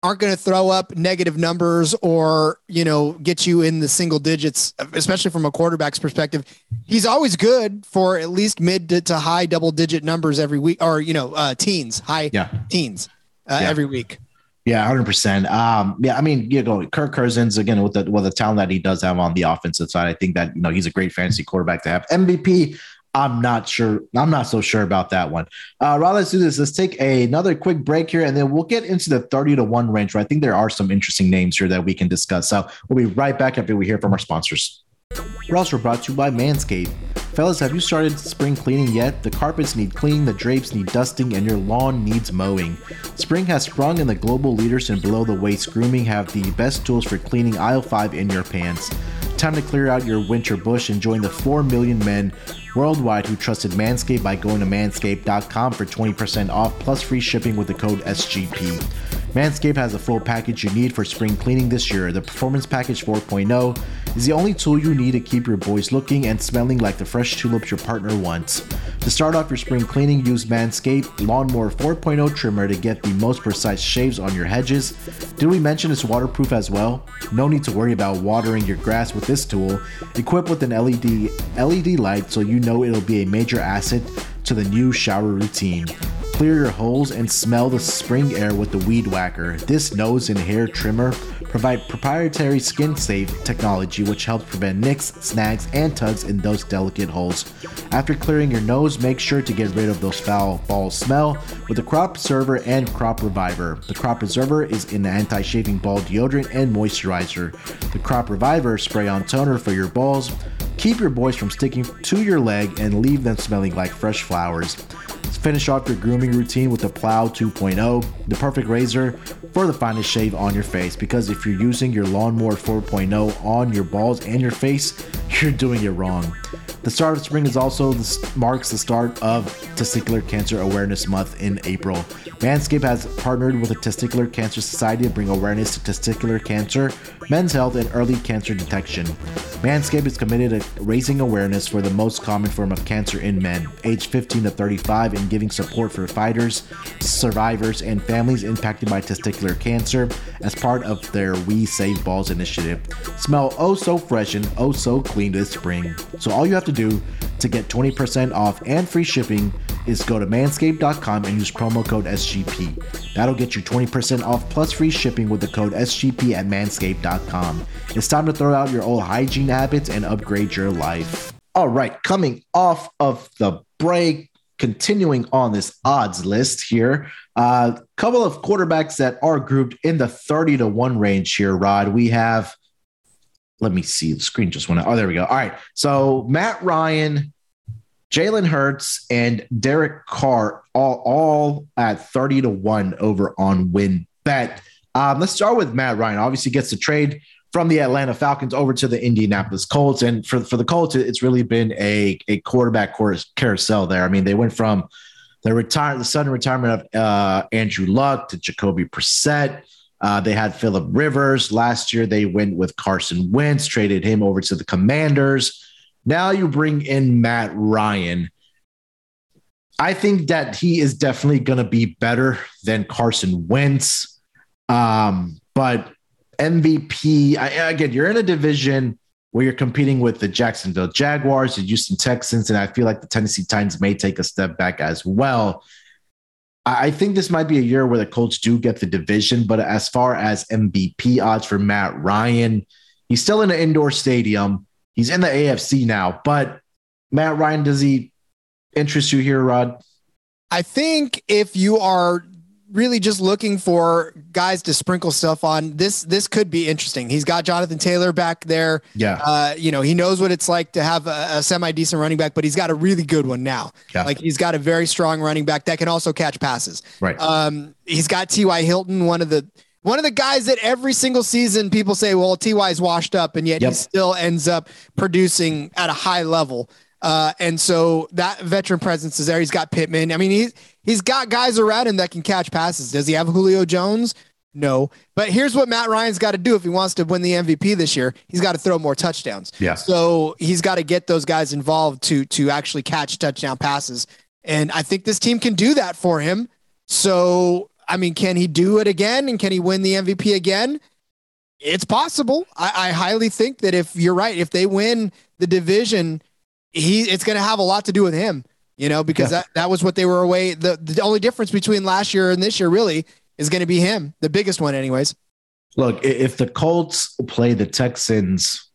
aren't going to throw up negative numbers or, you know, get you in the single digits, especially from a quarterback's perspective. He's always good for at least mid to, to high double digit numbers every week or, you know, uh, teens, high yeah. teens uh, yeah. every week. Yeah, hundred percent. Um, yeah, I mean, you go Kirk Cousins again with the with the talent that he does have on the offensive side. I think that you know he's a great fantasy quarterback to have. MVP. I'm not sure. I'm not so sure about that one. Uh, Rod, let's do this. Let's take a, another quick break here, and then we'll get into the 30 to one range. Where I think there are some interesting names here that we can discuss. So we'll be right back after we hear from our sponsors. We're also brought to you by Manscaped. Fellas, have you started spring cleaning yet? The carpets need cleaning, the drapes need dusting, and your lawn needs mowing. Spring has sprung, and the global leaders in below the waist grooming have the best tools for cleaning aisle 5 in your pants. Time to clear out your winter bush and join the 4 million men worldwide who trusted Manscaped by going to manscaped.com for 20% off plus free shipping with the code SGP. Manscaped has the full package you need for spring cleaning this year. The Performance Package 4.0 is the only tool you need to keep your boys looking and smelling like the fresh tulips your partner wants. To start off your spring cleaning, use Manscaped Lawnmower 4.0 trimmer to get the most precise shaves on your hedges. Did we mention it's waterproof as well? No need to worry about watering your grass with this tool. Equipped with an LED LED light so you know it'll be a major asset to the new shower routine. Clear your holes and smell the spring air with the Weed Whacker. This nose and hair trimmer provide proprietary skin safe technology which helps prevent nicks, snags, and tugs in those delicate holes. After clearing your nose, make sure to get rid of those foul ball smell with the Crop Preserver and Crop Reviver. The Crop Preserver is an anti shaving ball deodorant and moisturizer. The Crop Reviver spray on toner for your balls. Keep your boys from sticking to your leg and leave them smelling like fresh flowers. Finish off your grooming routine with the Plow 2.0, the perfect razor for the finest shave on your face. Because if you're using your Lawnmower 4.0 on your balls and your face, you're doing it wrong. The start of spring is also the, marks the start of Testicular Cancer Awareness Month in April. Manscaped has partnered with the Testicular Cancer Society to bring awareness to testicular cancer, men's health, and early cancer detection. Manscaped is committed to raising awareness for the most common form of cancer in men, aged 15 to 35, and giving support for fighters, survivors, and families impacted by testicular cancer as part of their We Save Balls initiative. Smell oh so fresh and oh so clean this spring. So all you have to do to get 20% off and free shipping is go to manscaped.com and use promo code SGP. That'll get you 20% off plus free shipping with the code SGP at manscaped.com. It's time to throw out your old hygiene habits and upgrade your life. All right, coming off of the break, continuing on this odds list here, a uh, couple of quarterbacks that are grouped in the 30 to 1 range here, Rod. We have let me see. The screen just went out. Oh, there we go. All right. So Matt Ryan, Jalen Hurts, and Derek Carr all, all at 30 to 1 over on WynnBET. Um, let's start with Matt Ryan. Obviously, gets the trade from the Atlanta Falcons over to the Indianapolis Colts. And for, for the Colts, it's really been a, a quarterback carousel there. I mean, they went from the retire the sudden retirement of uh, Andrew Luck to Jacoby Brissett uh, they had Philip Rivers last year. They went with Carson Wentz, traded him over to the Commanders. Now you bring in Matt Ryan. I think that he is definitely going to be better than Carson Wentz. Um, but MVP, I, again, you're in a division where you're competing with the Jacksonville Jaguars, the Houston Texans, and I feel like the Tennessee Titans may take a step back as well. I think this might be a year where the Colts do get the division, but as far as MVP odds for Matt Ryan, he's still in an indoor stadium. He's in the AFC now, but Matt Ryan, does he interest you here, Rod? I think if you are really just looking for guys to sprinkle stuff on. This this could be interesting. He's got Jonathan Taylor back there. Yeah. Uh, you know, he knows what it's like to have a, a semi decent running back, but he's got a really good one now. Yeah. Like he's got a very strong running back that can also catch passes. Right. Um, he's got T.Y. Hilton, one of the one of the guys that every single season people say, well, Ty is washed up, and yet yep. he still ends up producing at a high level. Uh, and so that veteran presence is there. He's got Pittman. I mean, he's he's got guys around him that can catch passes. Does he have Julio Jones? No. But here's what Matt Ryan's got to do if he wants to win the MVP this year. He's got to throw more touchdowns. Yeah. So he's got to get those guys involved to to actually catch touchdown passes. And I think this team can do that for him. So I mean, can he do it again? And can he win the MVP again? It's possible. I, I highly think that if you're right, if they win the division, he it's going to have a lot to do with him. You know, because yeah. that, that was what they were away. The the only difference between last year and this year really is going to be him, the biggest one, anyways. Look, if the Colts play the Texans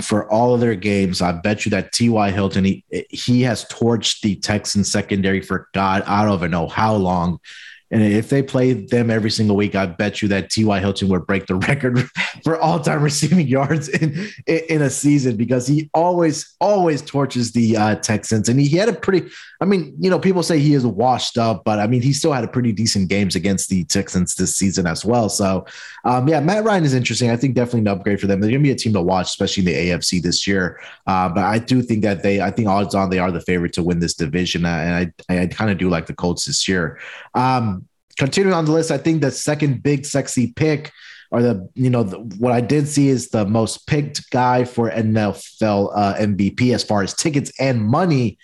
for all of their games, I bet you that T.Y. Hilton, he, he has torched the Texan secondary for God, I don't even know how long. And if they play them every single week, I bet you that T.Y. Hilton would break the record for all time receiving yards in, in a season because he always, always torches the uh, Texans. And he, he, had a pretty, I mean, you know, people say he is washed up, but I mean, he still had a pretty decent games against the Texans this season as well. So, um, yeah, Matt Ryan is interesting. I think definitely an upgrade for them. They're going to be a team to watch, especially in the AFC this year. Uh, but I do think that they, I think odds on they are the favorite to win this division. Uh, and I, I kind of do like the Colts this year. Um, continuing on the list, I think the second big sexy pick or the you know the, what I did see is the most picked guy for NFL uh, MVP as far as tickets and money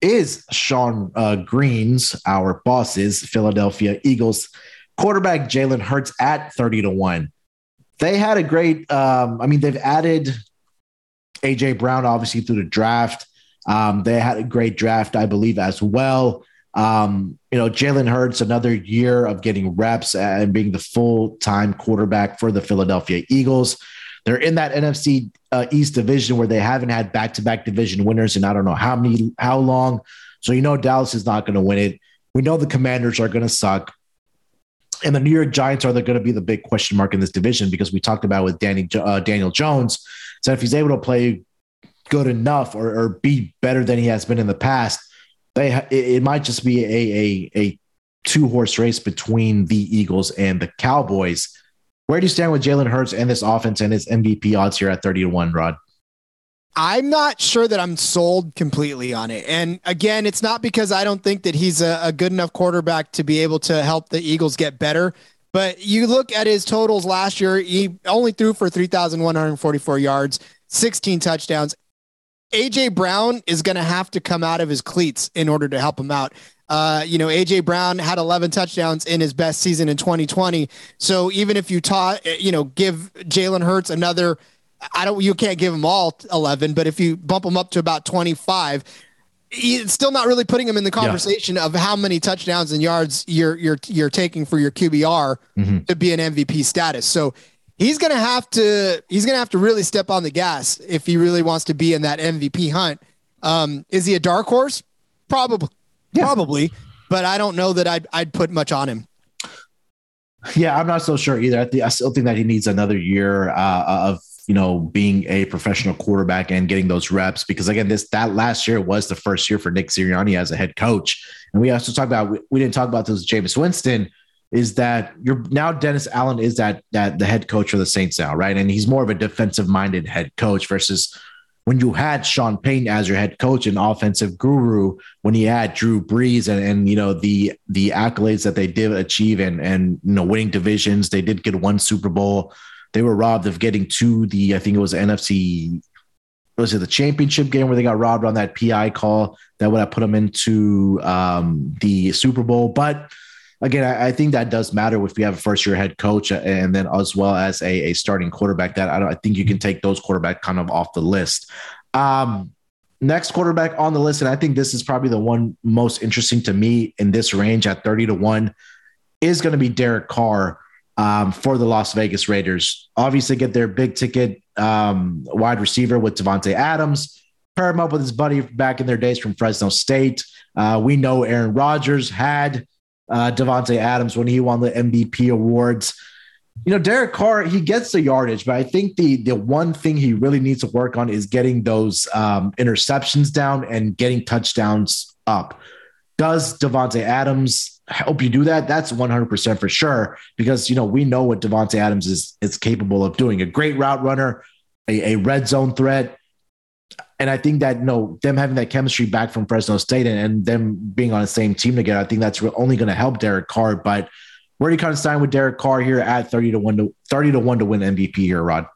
is Sean uh, Green's our bosses Philadelphia Eagles quarterback Jalen Hurts at thirty to one. They had a great. Um, I mean, they've added AJ Brown obviously through the draft. Um, they had a great draft, I believe, as well. Um, you know, Jalen Hurts, another year of getting reps and being the full time quarterback for the Philadelphia Eagles. They're in that NFC uh, East division where they haven't had back to back division winners and I don't know how many, how long. So, you know, Dallas is not going to win it. We know the commanders are going to suck. And the New York Giants are going to be the big question mark in this division because we talked about with Danny uh, Daniel Jones. So if he's able to play good enough or, or be better than he has been in the past, they it might just be a a, a two horse race between the Eagles and the Cowboys. Where do you stand with Jalen Hurts and this offense and his MVP odds here at 30 to 1, Rod? I'm not sure that I'm sold completely on it. And again, it's not because I don't think that he's a, a, good enough quarterback to be able to help the Eagles get better. But you look at his totals last year, he only threw for 3,144 yards, 16 touchdowns, AJ Brown is going to have to come out of his cleats in order to help him out. Uh, you know, AJ Brown had 11 touchdowns in his best season in 2020. So even if you taught, you know, give Jalen Hurts another, I don't, you can't give him all 11, but if you bump him up to about 25, it's still not really putting him in the conversation yeah. of how many touchdowns and yards you're you're you're taking for your QBR mm-hmm. to be an MVP status. So he's gonna have to he's gonna have to really step on the gas if he really wants to be in that MVP hunt. Um, is he a dark horse? Probably, yeah. probably, but I don't know that I'd I'd put much on him. Yeah, I'm not so sure either. I, think, I still think that he needs another year uh, of you know being a professional quarterback and getting those reps because again, this that last year was the first year for Nick Sirianni as a head coach, and we also talked about we, we didn't talk about this with Jameis Winston is that you're now Dennis Allen is that that the head coach for the Saints now, right? And he's more of a defensive minded head coach versus when you had Sean Payton as your head coach and offensive guru, when he had Drew Brees and, and you know the the accolades that they did achieve and and you know winning divisions, they did get one Super Bowl. They were robbed of getting to the I think it was NFC was it the championship game where they got robbed on that PI call that would have put them into um, the Super Bowl, but again, I, I, think that does matter if you have a first year head coach and then as well as a, a starting quarterback. That I, I, think you can take those quarterback kind of off the list. Um, next quarterback on the list, and I think this is probably the one most interesting to me in this range at 30 to 1 is going to be Derek Carr um, for the Las Vegas Raiders. Obviously, get their big ticket um, wide receiver with Davante Adams, pair him up with his buddy back in their days from Fresno State. Uh, we know Aaron Rodgers had uh, Davante Adams when he won the MVP awards. You know, Derek Carr, he gets the yardage, but I think the the one thing he really needs to work on is getting those um, interceptions down and getting touchdowns up. Does Davante Adams help you do that? That's 100% for sure because you know we know what Davante Adams is is capable of doing. A great route runner, a, a red zone threat, and I think that you know them having that chemistry back from Fresno State and, and them being on the same team together, I think that's only going to help Derek Carr. But where do you kind of stand with Derek Carr here at 30 to 1 to 30 to 1 to win MVP here, Rod?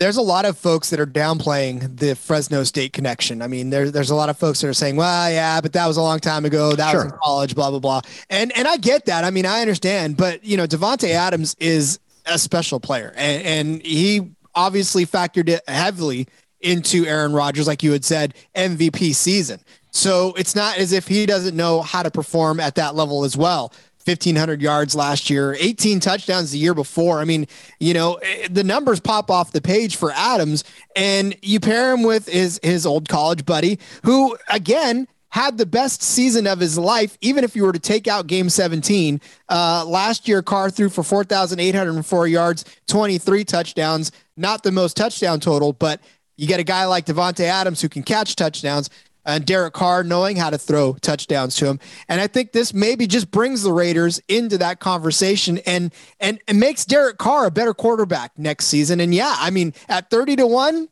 there's a lot of folks that are downplaying the Fresno State connection. I mean, there, there's a lot of folks that are saying, well, yeah, but that was a long time ago. That sure. was in college, blah, blah, blah. And, and I get that. I mean, I understand, but you know, Davante Adams is a special player and, and he obviously factored it heavily into Aaron Rodgers, like you had said, MVP season. So it's not as if he doesn't know how to perform at that level as well. 1500 yards last year, 18 touchdowns the year before. I mean, you know, eh, the numbers pop off the page for Adams and you pair him with his his old college buddy who again had the best season of his life, even if you were to take out game 17. Uh, last year, Carr threw for 4,804 yards, 23 touchdowns, not the most touchdown total, but you get a guy like Davante Adams who can catch touchdowns and Derek Carr knowing how to throw touchdowns to him. And I think this maybe just brings the Raiders into that conversation and and, and makes Derek Carr a better quarterback next season. And yeah, I mean, at 30 to 1,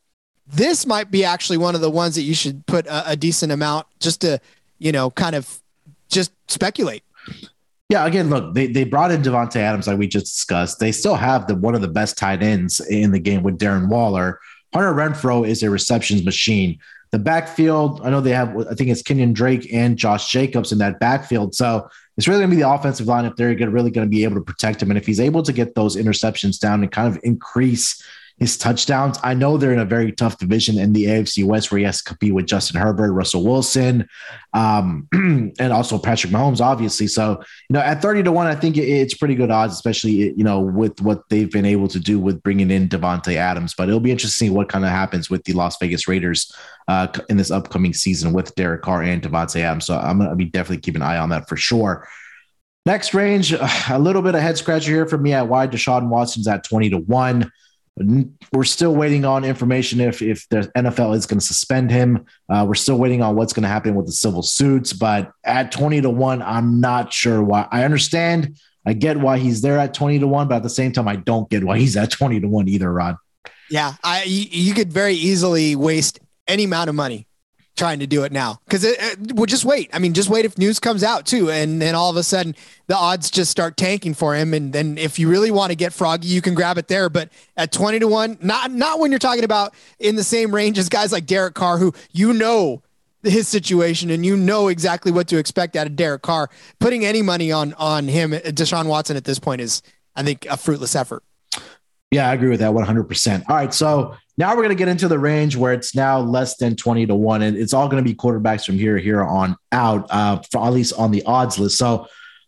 this might be actually one of the ones that you should put a, a decent amount just to, you know, kind of just speculate. Yeah, again, look, they, they brought in Devonte Adams like we just discussed. They still have the one of the best tight ends in the game with Darren Waller. Hunter Renfrow is a receptions machine. The backfield, I know they have, I think it's Kenyan Drake and Josh Jacobs in that backfield. So it's really going to be the offensive line if they're really going to be able to protect him. And if he's able to get those interceptions down and kind of increase his touchdowns. I know they're in a very tough division in the AFC West where he has to compete with Justin Herbert, Russell Wilson, um, and also Patrick Mahomes, obviously. So, you know, at 30 to 1, I think it's pretty good odds, especially, you know, with what they've been able to do with bringing in Davante Adams. But it'll be interesting what kind of happens with the Las Vegas Raiders uh, in this upcoming season with Derek Carr and Davante Adams. So I'm going to be definitely keeping an eye on that for sure. Next range, a little bit of head scratcher here for me at wide. Deshaun Watson's at 20 to 1. We're still waiting on information if if the NFL is going to suspend him. Uh, we're still waiting on what's going to happen with the civil suits. But at twenty to one, I'm not sure why. I understand. I get why he's there at twenty to one, but at the same time, I don't get why he's at twenty to one either. Rod. Yeah, I you could very easily waste any amount of money trying to do it now because it, it, just wait. I mean, just wait if news comes out too, and then all of a sudden the odds just start tanking for him. And then if you really want to get froggy, you can grab it there. But at twenty to one, not not when you're talking about in the same range as guys like Derek Carr, who you know his situation and you know exactly what to expect out of Derek Carr. Putting any money on on him, uh, Deshaun Watson at this point is, I think, a fruitless effort. Yeah, I agree with that 100%. All right. So now we're going to get into the range where it's now less than 20 to 1, and it's all going to be quarterbacks from here, here on out, uh, for at least on the odds list. So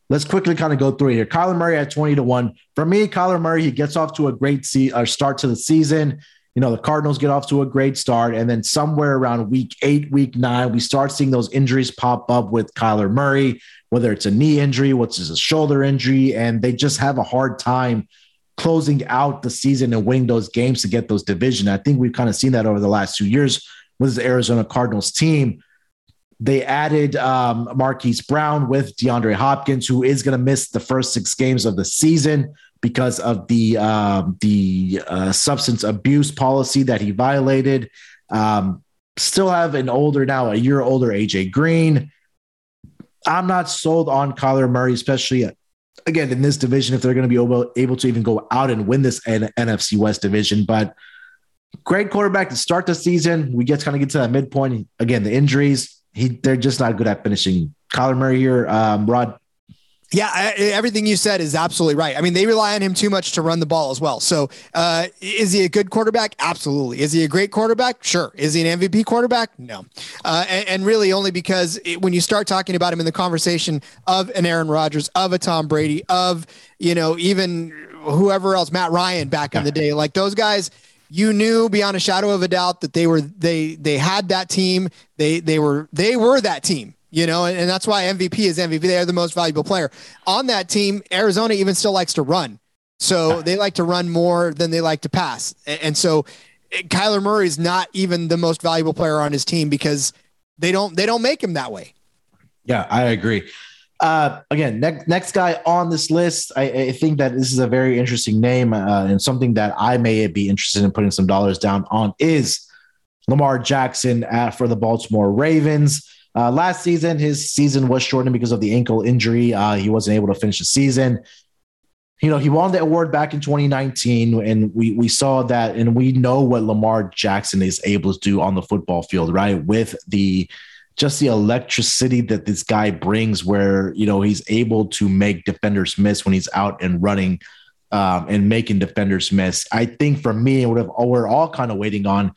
let's quickly kind of go through it here. Kyler Murray at 20 to 1. For me, Kyler Murray, he gets off to a great se- uh, start to the season. You know, the Cardinals get off to a great start. And then somewhere around week eight, week nine, we start seeing those injuries pop up with Kyler Murray, whether it's a knee injury, what's a shoulder injury, and they just have a hard time closing out the season and winning those games to get those division. I think we've kind of seen that over the last two years with the Arizona Cardinals team. They added um, Marquise Brown with DeAndre Hopkins, who is going to miss the first six games of the season because of the um, the uh, substance abuse policy that he violated. Um, still have an older now, a year older AJ Green. I'm not sold on Kyler Murray, especially again in this division if they're going to be able, able to even go out and win this N- NFC West division. But great quarterback to start the season. We get kind of get to that midpoint. Again, the injuries, he they're just not good at finishing. Kyler Murray here, um, Rod, yeah, I, everything you said is absolutely right. I mean, they rely on him too much to run the ball as well. So, uh, is he a good quarterback? Absolutely. Is he a great quarterback? Sure. Is he an MVP quarterback? No. Uh, and, and, really, only because it, when you start talking about him in the conversation of an Aaron Rodgers, of a Tom Brady, of you know even whoever else, Matt Ryan back in the day, like those guys you knew beyond a shadow of a doubt that they were they they had that team they they were they were that team you know, and, and that's why MVP is MVP. They are the most valuable player on that team. Arizona even still likes to run. So they like to run more than they like to pass. And, and so eh, Kyler Murray is not even the most valuable player on his team because they don't they don't make him that way. Yeah, I agree. Uh, again, next next guy on this list, I, I, think that this is a very interesting name uh, and something that I may be interested in putting some dollars down on is Lamar Jackson uh, for the Baltimore Ravens. Uh, last season, his season was shortened because of the ankle injury. Uh, he wasn't able to finish the season. you know, he won the award back in 2019, and we we saw that, and we know what Lamar Jackson is able to do on the football field, right? With the just the electricity that this guy brings, where you know he's able to make defenders miss when he's out and running um, and making defenders miss. I think for me, we're all kind of waiting on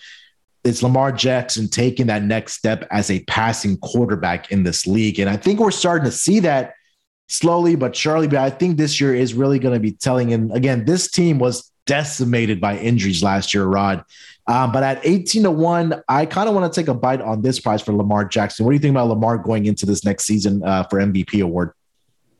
is Lamar Jackson taking that next step as a passing quarterback in this league, and I think we're starting to see that slowly but surely. But I think this year is really going to be telling. And again, this team was decimated by injuries last year, Rod. Um, but at 18 to 1, I kind of want to take a bite on this prize for Lamar Jackson. What do you think about Lamar going into this next season uh, for MVP award?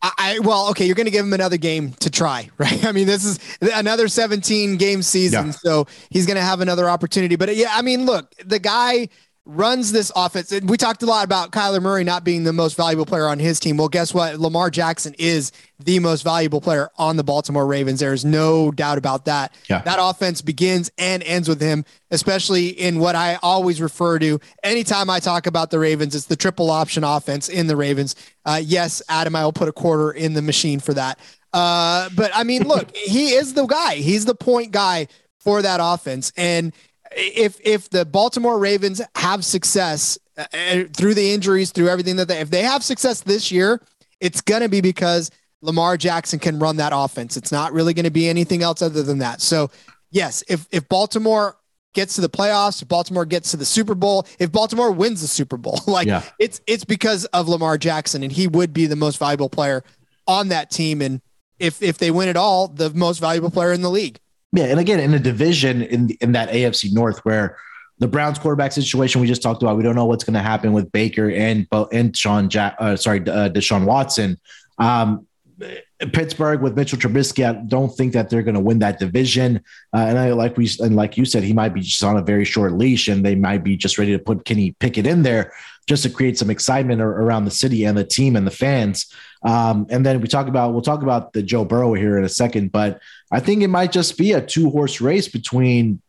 I, well, okay, you're going to give him another game to try, right? I mean, this is another 17 game season, yeah. so he's going to have another opportunity. But yeah, I mean, look, the guy runs this offense. We talked a lot about Kyler Murray not being the most valuable player on his team. Well, guess what? Lamar Jackson is the most valuable player on the Baltimore Ravens. There's no doubt about that. Yeah. That offense begins and ends with him, especially in what I always refer to anytime I talk about the Ravens. It's the triple option offense in the Ravens. Uh, yes, Adam, I will put a quarter in the machine for that. Uh, but I mean, look, he is the guy. He's the point guy for that offense. And if if the Baltimore Ravens have success uh, uh, through the injuries, through everything that they if they have success this year, it's gonna be because Lamar Jackson can run that offense. It's not really going to be anything else other than that. So, yes, if if Baltimore gets to the playoffs, if Baltimore gets to the Super Bowl, if Baltimore wins the Super Bowl, like yeah. it's it's because of Lamar Jackson and he would be the most valuable player on that team and if if they win it all, the most valuable player in the league. Yeah, and again, in a division in in that AFC North where the Browns quarterback situation we just talked about, we don't know what's going to happen with Baker and and Sean Jack, uh, sorry, uh, Deshaun Watson. Um, Pittsburgh with Mitchell Trubisky, I don't think that they're going to win that division. Uh, and I like we and like you said, he might be just on a very short leash, and they might be just ready to put Kenny Pickett in there just to create some excitement around the city and the team and the fans. Um, and then we talk about we'll talk about the Joe Burrow here in a second, but I think it might just be a two horse race between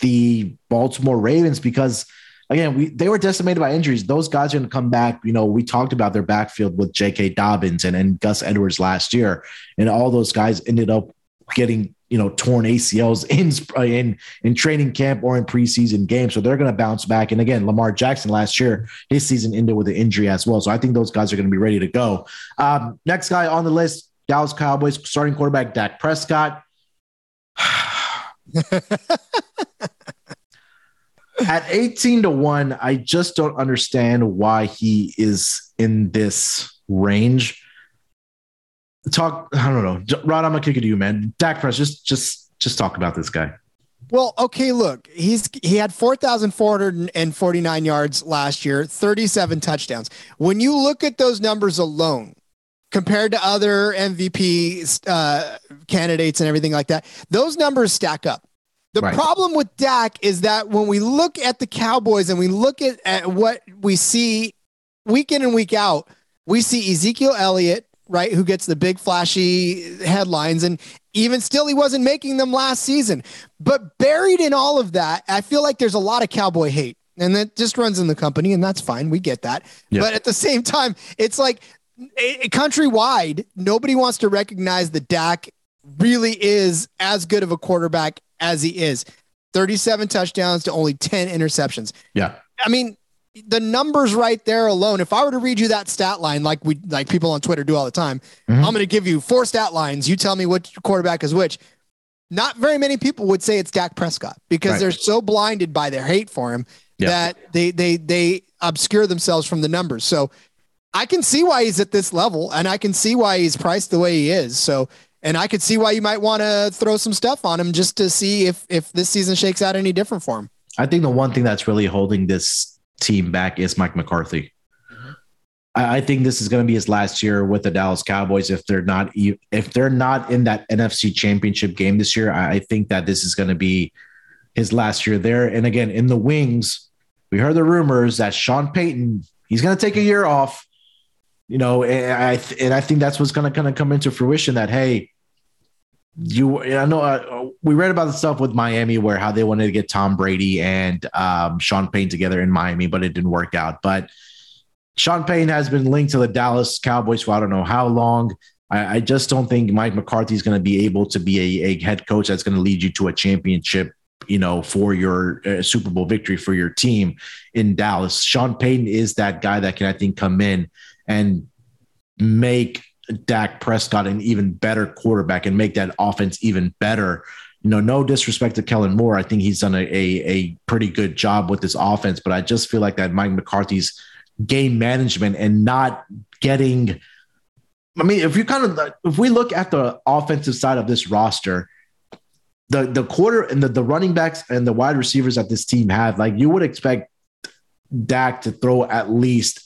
the Baltimore Ravens because again we they were decimated by injuries. Those guys are going to come back. You know, we talked about their backfield with J.K. Dobbins and, and Gus Edwards last year, and all those guys ended up getting you know torn ACLs in in in training camp or in preseason games, so they're going to bounce back. And again, Lamar Jackson last year, his season ended with an injury as well, so I think those guys are going to be ready to go. Um, next guy on the list, Dallas Cowboys starting quarterback Dak Prescott. At 18 to 1, I just don't understand why he is in this range talk. I don't know, Rod. I'm gonna kick it to you, man. Dak Prescott, just just just talk about this guy. Well, okay, look, he's he had 4,449 yards last year, 37 touchdowns. When you look at those numbers alone, compared to other MVP uh, candidates and everything like that, those numbers stack up. The right. problem with Dak is that when we look at the Cowboys and we look at, at what we see week in and week out, we see Ezekiel Elliott right? Who gets the big flashy headlines. And even still, he wasn't making them last season. But buried in all of that, I feel like there's a lot of cowboy hate. And that just runs in the company, and that's fine. We get that. But at the same time, it's like it, countrywide, nobody wants to recognize that Dak really is as good of a quarterback as he is. 37 touchdowns to only 10 interceptions. Yeah. I mean, the numbers right there alone. If I were to read you that stat line, like we like people on Twitter do all the time, mm-hmm. I'm going to give you four stat lines. You tell me which quarterback is which. Not very many people would say it's Dak Prescott because right. they're so blinded by their hate for him yep. that they they they obscure themselves from the numbers. So I can see why he's at this level, and I can see why he's priced the way he is. So and I could see why you might want to throw some stuff on him just to see if if this season shakes out any different for him. I think the one thing that's really holding this team back is Mike McCarthy. I, I think this is going to be his last year with the Dallas Cowboys. If they're not if they're not in that NFC Championship game this year, I, I think that this is going to be his last year there. And again, in the wings, we heard the rumors that Sean Payton he's going to take a year off. You know, and I and I think that's what's going to kind of come into fruition. That hey, you I know uh, we read about the stuff with Miami where how they wanted to get Tom Brady and um, Sean Payne together in Miami, but it didn't work out. But Sean Payne has been linked to the Dallas Cowboys for I don't know how long. I, I just don't think Mike McCarthy is going to be able to be a, a head coach that's going to lead you to a championship you know, for your uh, Super Bowl victory for your team in Dallas. Sean Payton is that guy that can, I think, come in and make Dak Prescott an even better quarterback and make that offense even better. You know, no disrespect to Kellen Moore. I think he's done a, a, a pretty good job with this offense, but I just feel like that Mike McCarthy's game management and not getting. I mean, if you kind of if we look at the offensive side of this roster, the the quarter and the, the running backs and the wide receivers that this team have, like you would expect Dak to throw at least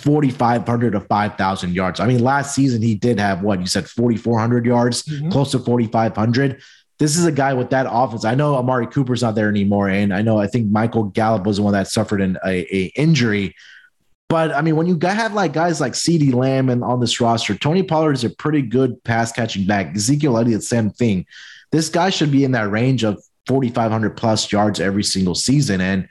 4,500 to 5,000 yards. I mean, last season he did have what you said, 4,400 yards, mm-hmm. close to 4,500. This is a guy with that offense. I know Amari Cooper's not there anymore, and I know I think Michael Gallup was the one that suffered an a, a injury. But I mean, when you have like guys like CeeDee Lamb and on this roster, Tony Pollard is a pretty good pass catching back. Ezekiel Elliott, same thing. This guy should be in that range of 4,500 plus yards every single season. And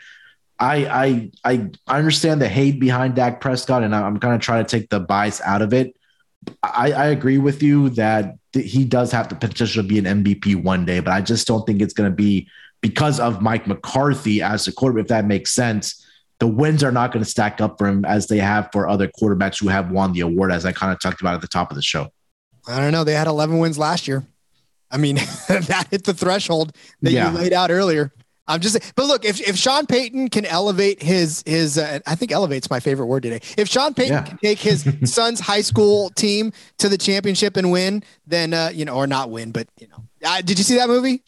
I, I, I, I understand the hate behind Dak Prescott, and I'm kind of trying to take the bias out of it. I, I agree with you that he does have the potential to be an MVP one day, but I just don't think it's going to be because of Mike McCarthy as a quarterback, if that makes sense. The wins are not going to stack up for him as they have for other quarterbacks who have won the award, as I kind of talked about at the top of the show. I don't know. They had 11 wins last year. I mean, that hit the threshold that yeah. you laid out earlier. I'm just, but look, if, if Sean Payton can elevate his his, uh, I think elevate's my favorite word today. If Sean Payton yeah. can take his son's high school team to the championship and win, then uh, you know, or not win, but you know, uh, did you see that movie?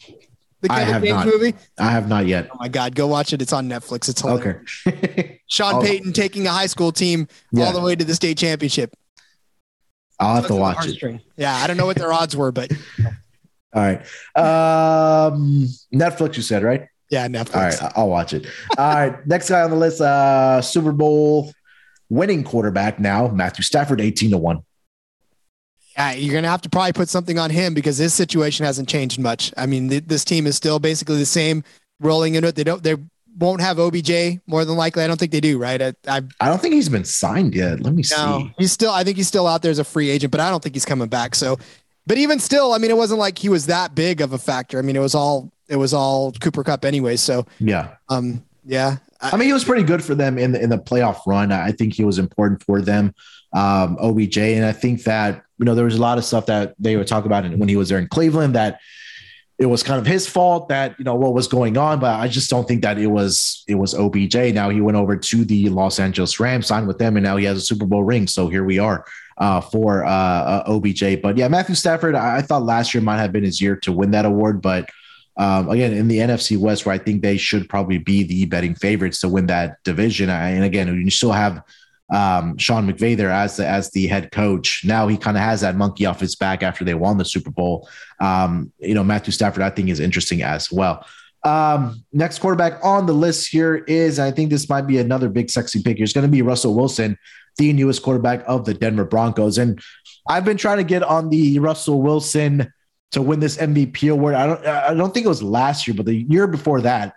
The Kevin I have James not. movie? I have not yet. Oh my God, go watch it. It's on Netflix. It's hilarious. Okay. Sean Payton taking a high school team yeah. all the way to the state championship. I'll have to watch it. Yeah, I don't know what their odds were, but all right. Um, Netflix, you said, right? Yeah, Netflix. All right, I'll watch it. All right, next guy on the list, uh, Super Bowl winning quarterback now, Matthew Stafford, 18 to 1. Yeah, you're going to have to probably put something on him because his situation hasn't changed much. I mean, th- this team is still basically the same rolling into it. They don't, they won't have OBJ more than likely. I don't think they do, right? I, I, I don't think he's been signed yet. Let me no, see. He's still, I think he's still out there as a free agent, but I don't think he's coming back. So but even still, I mean, it wasn't like he was that big of a factor. I mean, it was all it was all Cooper Kupp anyway. So yeah, um, yeah. I, I mean, he was pretty good for them in the in the playoff run. I think he was important for them, um, OBJ, and I think that you know there was a lot of stuff that they would talk about when he was there in Cleveland that it was kind of his fault that you know what was going on, but I just don't think that it was it was OBJ. Now he went over to the Los Angeles Rams, signed with them, and now he has a Super Bowl ring. So here we are uh, for uh, uh, OBJ. But yeah, Matthew Stafford, I, I, thought last year might have been his year to win that award. But um, again, in the NFC West, where I think they should probably be the betting favorites to win that division. I, and again, you still have um, Sean McVay there as the, as the head coach. Now he kind of has that monkey off his back after they won the Super Bowl. Um, you know, Matthew Stafford, I think, is interesting as well. Um, next quarterback on the list here is, I think this might be another big sexy pick. It's going to be Russell Wilson the newest quarterback of the Denver Broncos. And I've been trying to get on the Russell Wilson to win this MVP award. I don't I don't think it was last year, but the year before that,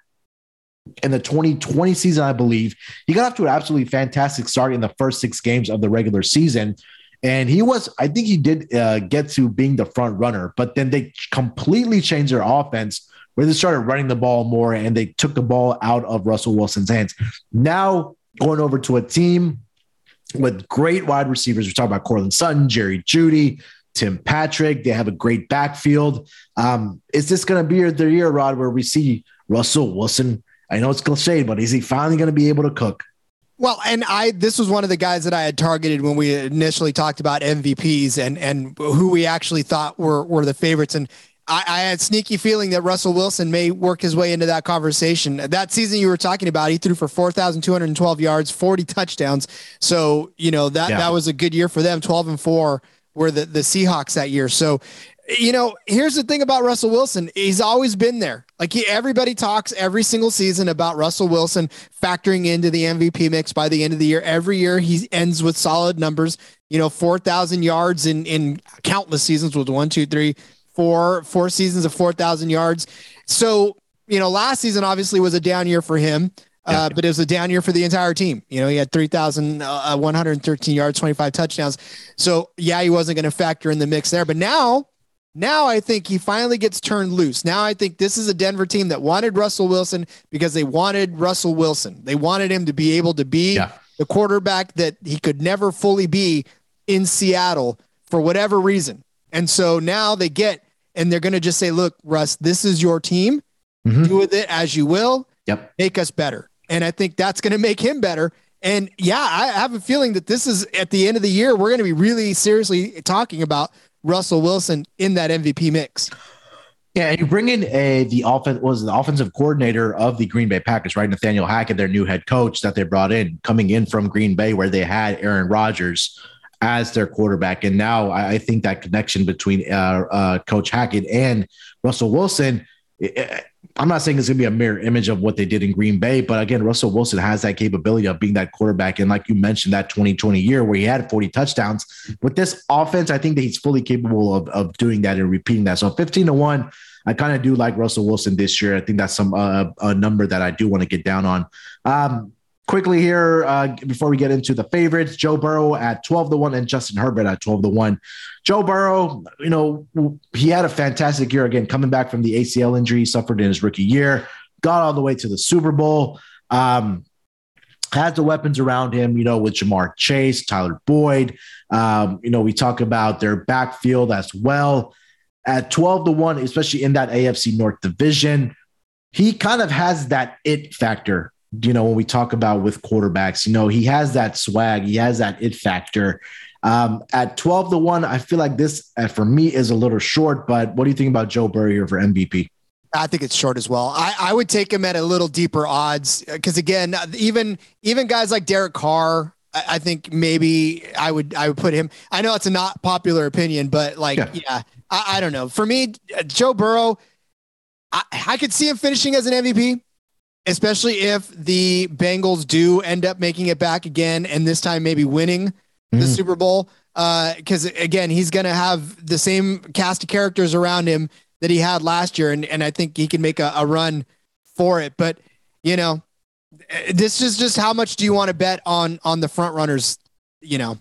in the 2020 season, I believe, he got off to an absolutely fantastic start in the first six games of the regular season. And he was, I think he did uh, get to being the front runner, but then they completely changed their offense where they started running the ball more and they took the ball out of Russell Wilson's hands. Now going over to a team with great wide receivers. We're talking about Courtland Sutton, Jerry Jeudy, Tim Patrick. They have a great backfield. Um, is this going to be their year, Rod, where we see Russell Wilson? I know it's cliche, but is he finally going to be able to cook? Well, and I this was one of the guys that I had targeted when we initially talked about MVPs and and who we actually thought were were the favorites. And I, I, had a sneaky feeling that Russell Wilson may work his way into that conversation. That season you were talking about, he threw for 4,212 yards, 40 touchdowns. So, you know, that, yeah. that was a good year for them. 12 and four were the, the Seahawks that year. So, you know, here's the thing about Russell Wilson. He's always been there. Like he, everybody talks every single season about Russell Wilson factoring into the MVP mix by the end of the year. Every year he ends with solid numbers, you know, 4,000 yards in, in countless seasons with one, two, three, four four seasons of 4,000 yards. So, you know, last season obviously was a down year for him. Uh, but it was a down year for the entire team. You know, he had 3,113 uh, yards, 25 touchdowns. So, yeah, he wasn't going to factor in the mix there. But now, now I think he finally gets turned loose. Now I think this is a Denver team that wanted Russell Wilson because they wanted Russell Wilson. They wanted him to be able to be yeah. the quarterback that he could never fully be in Seattle for whatever reason. And so now they get, and they're going to just say, look, Russ, this is your team. Mm-hmm. Do with it as you will. Yep. Make us better. And I think that's going to make him better. And yeah, I have a feeling that this is at the end of the year, we're going to be really seriously talking about Russell Wilson in that MVP mix. Yeah, and you bring in a the offense was the offensive coordinator of the Green Bay Packers, right? Nathaniel Hackett, their new head coach that they brought in, coming in from Green Bay, where they had Aaron Rodgers as their quarterback, and now I, think that connection between uh, uh, Coach Hackett and Russell Wilson. It, I'm not saying it's going to be a mirror image of what they did in Green Bay, but again, Russell Wilson has that capability of being that quarterback. And like you mentioned, that 2020 year where he had 40 touchdowns with this offense, I think that he's fully capable of, of doing that and repeating that. So 15 to one, I kind of do like Russell Wilson this year. I think that's some uh, a number that I do want to get down on. Um, quickly here uh, before we get into the favorites joe burrow at 12 to 1 and justin herbert at 12 to 1 joe burrow you know he had a fantastic year again coming back from the acl injury he suffered in his rookie year got all the way to the super bowl um, has the weapons around him, you know, with Ja'Marr Chase, Tyler Boyd. Um, you know, we talk about their backfield as well. At 12 to 1, especially in that AFC North division, he kind of has that it factor you know, when we talk about with quarterbacks, you know, he has that swag, he has that it factor. Um, at 12 to 1, I feel like this uh, for me is a little short, but what do you think about Joe Burrow here for MVP? I think it's short as well. I, I would take him at a little deeper odds because again, even even guys like Derek Carr, I, I, think maybe I would I would put him. I know it's a not popular opinion, but like yeah, yeah I, I, don't know. For me, Joe Burrow, I, I could see him finishing as an MVP especially if the Bengals do end up making it back again and this time maybe winning the mm. Super Bowl. Because uh, again, he's going to have the same cast of characters around him that he had last year, and and I think he can make a, a run for it. But you know, this is just how much do you want to bet on on the front runners? You know.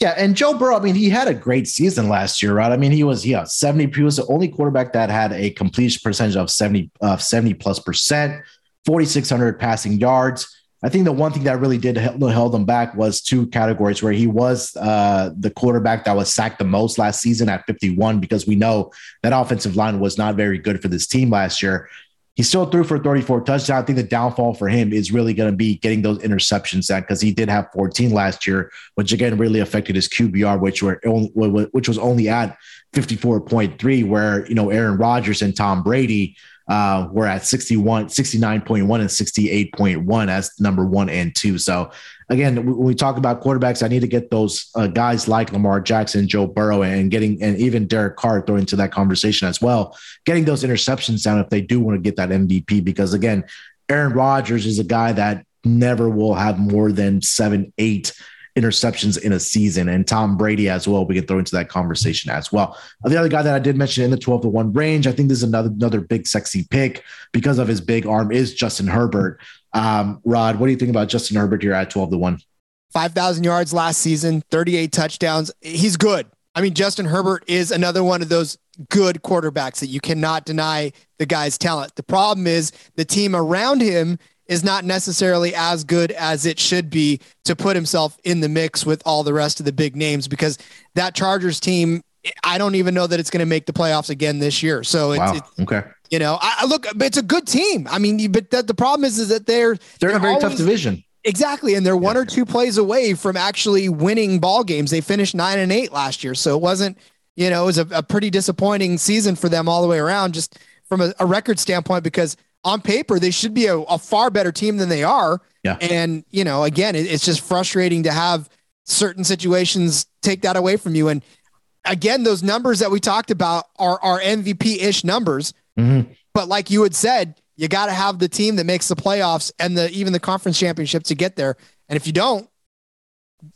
Yeah, and Joe Burrow, I mean, he had a great season last year, right? I mean, he was yeah, 70, he was the only quarterback that had a completion percentage of 70 uh, 70 plus percent. 4,600 passing yards. I think the one thing that really did held him back was two categories where he was uh, the quarterback that was sacked the most last season at 51 because we know that offensive line was not very good for this team last year. He still threw for 34 touchdowns. I think the downfall for him is really going to be getting those interceptions that because he did have 14 last year, which again really affected his QBR, which were which was only at 54.3, where you know Aaron Rodgers and Tom Brady uh, we're at 61, 69.1 and 68.1 as number one and two. So again, when we talk about quarterbacks, I need to get those uh, guys like Lamar Jackson, Joe Burrow, and getting, and even Derek Carr thrown into that conversation as well, getting those interceptions down if they do want to get that MVP. Because again, Aaron Rodgers is a guy that never will have more than seven, eight interceptions in a season, and Tom Brady as well. We can throw into that conversation as well. The other guy that I did mention in the 12 to 1 range, I think this is another another big sexy pick because of his big arm is Justin Herbert. Um, Rod, what do you think about Justin Herbert here at 12 to 1? 5,000 yards last season, 38 touchdowns. He's good. I mean, Justin Herbert is another one of those good quarterbacks that you cannot deny the guy's talent. The problem is the team around him is not necessarily as good as it should be to put himself in the mix with all the rest of the big names because that Chargers team, I don't even know that it's going to make the playoffs again this year. So it's, wow. it's okay. You know, I look, it's a good team. I mean, but that, the problem is, is that they're they're, they're in a very always, tough division. Exactly, and they're one or two plays away from actually winning ball games. They finished nine and eight last year, so it wasn't, you know, it was a, a pretty disappointing season for them all the way around, just from a, a record standpoint, because on paper they should be a, a, far better team than they are. Yeah. And you know, again, it, it's just frustrating to have certain situations take that away from you. And again, those numbers that we talked about are are MVP ish numbers. Mm-hmm. But like you had said, you got to have the team that makes the playoffs and the even the conference championship to get there. And if you don't,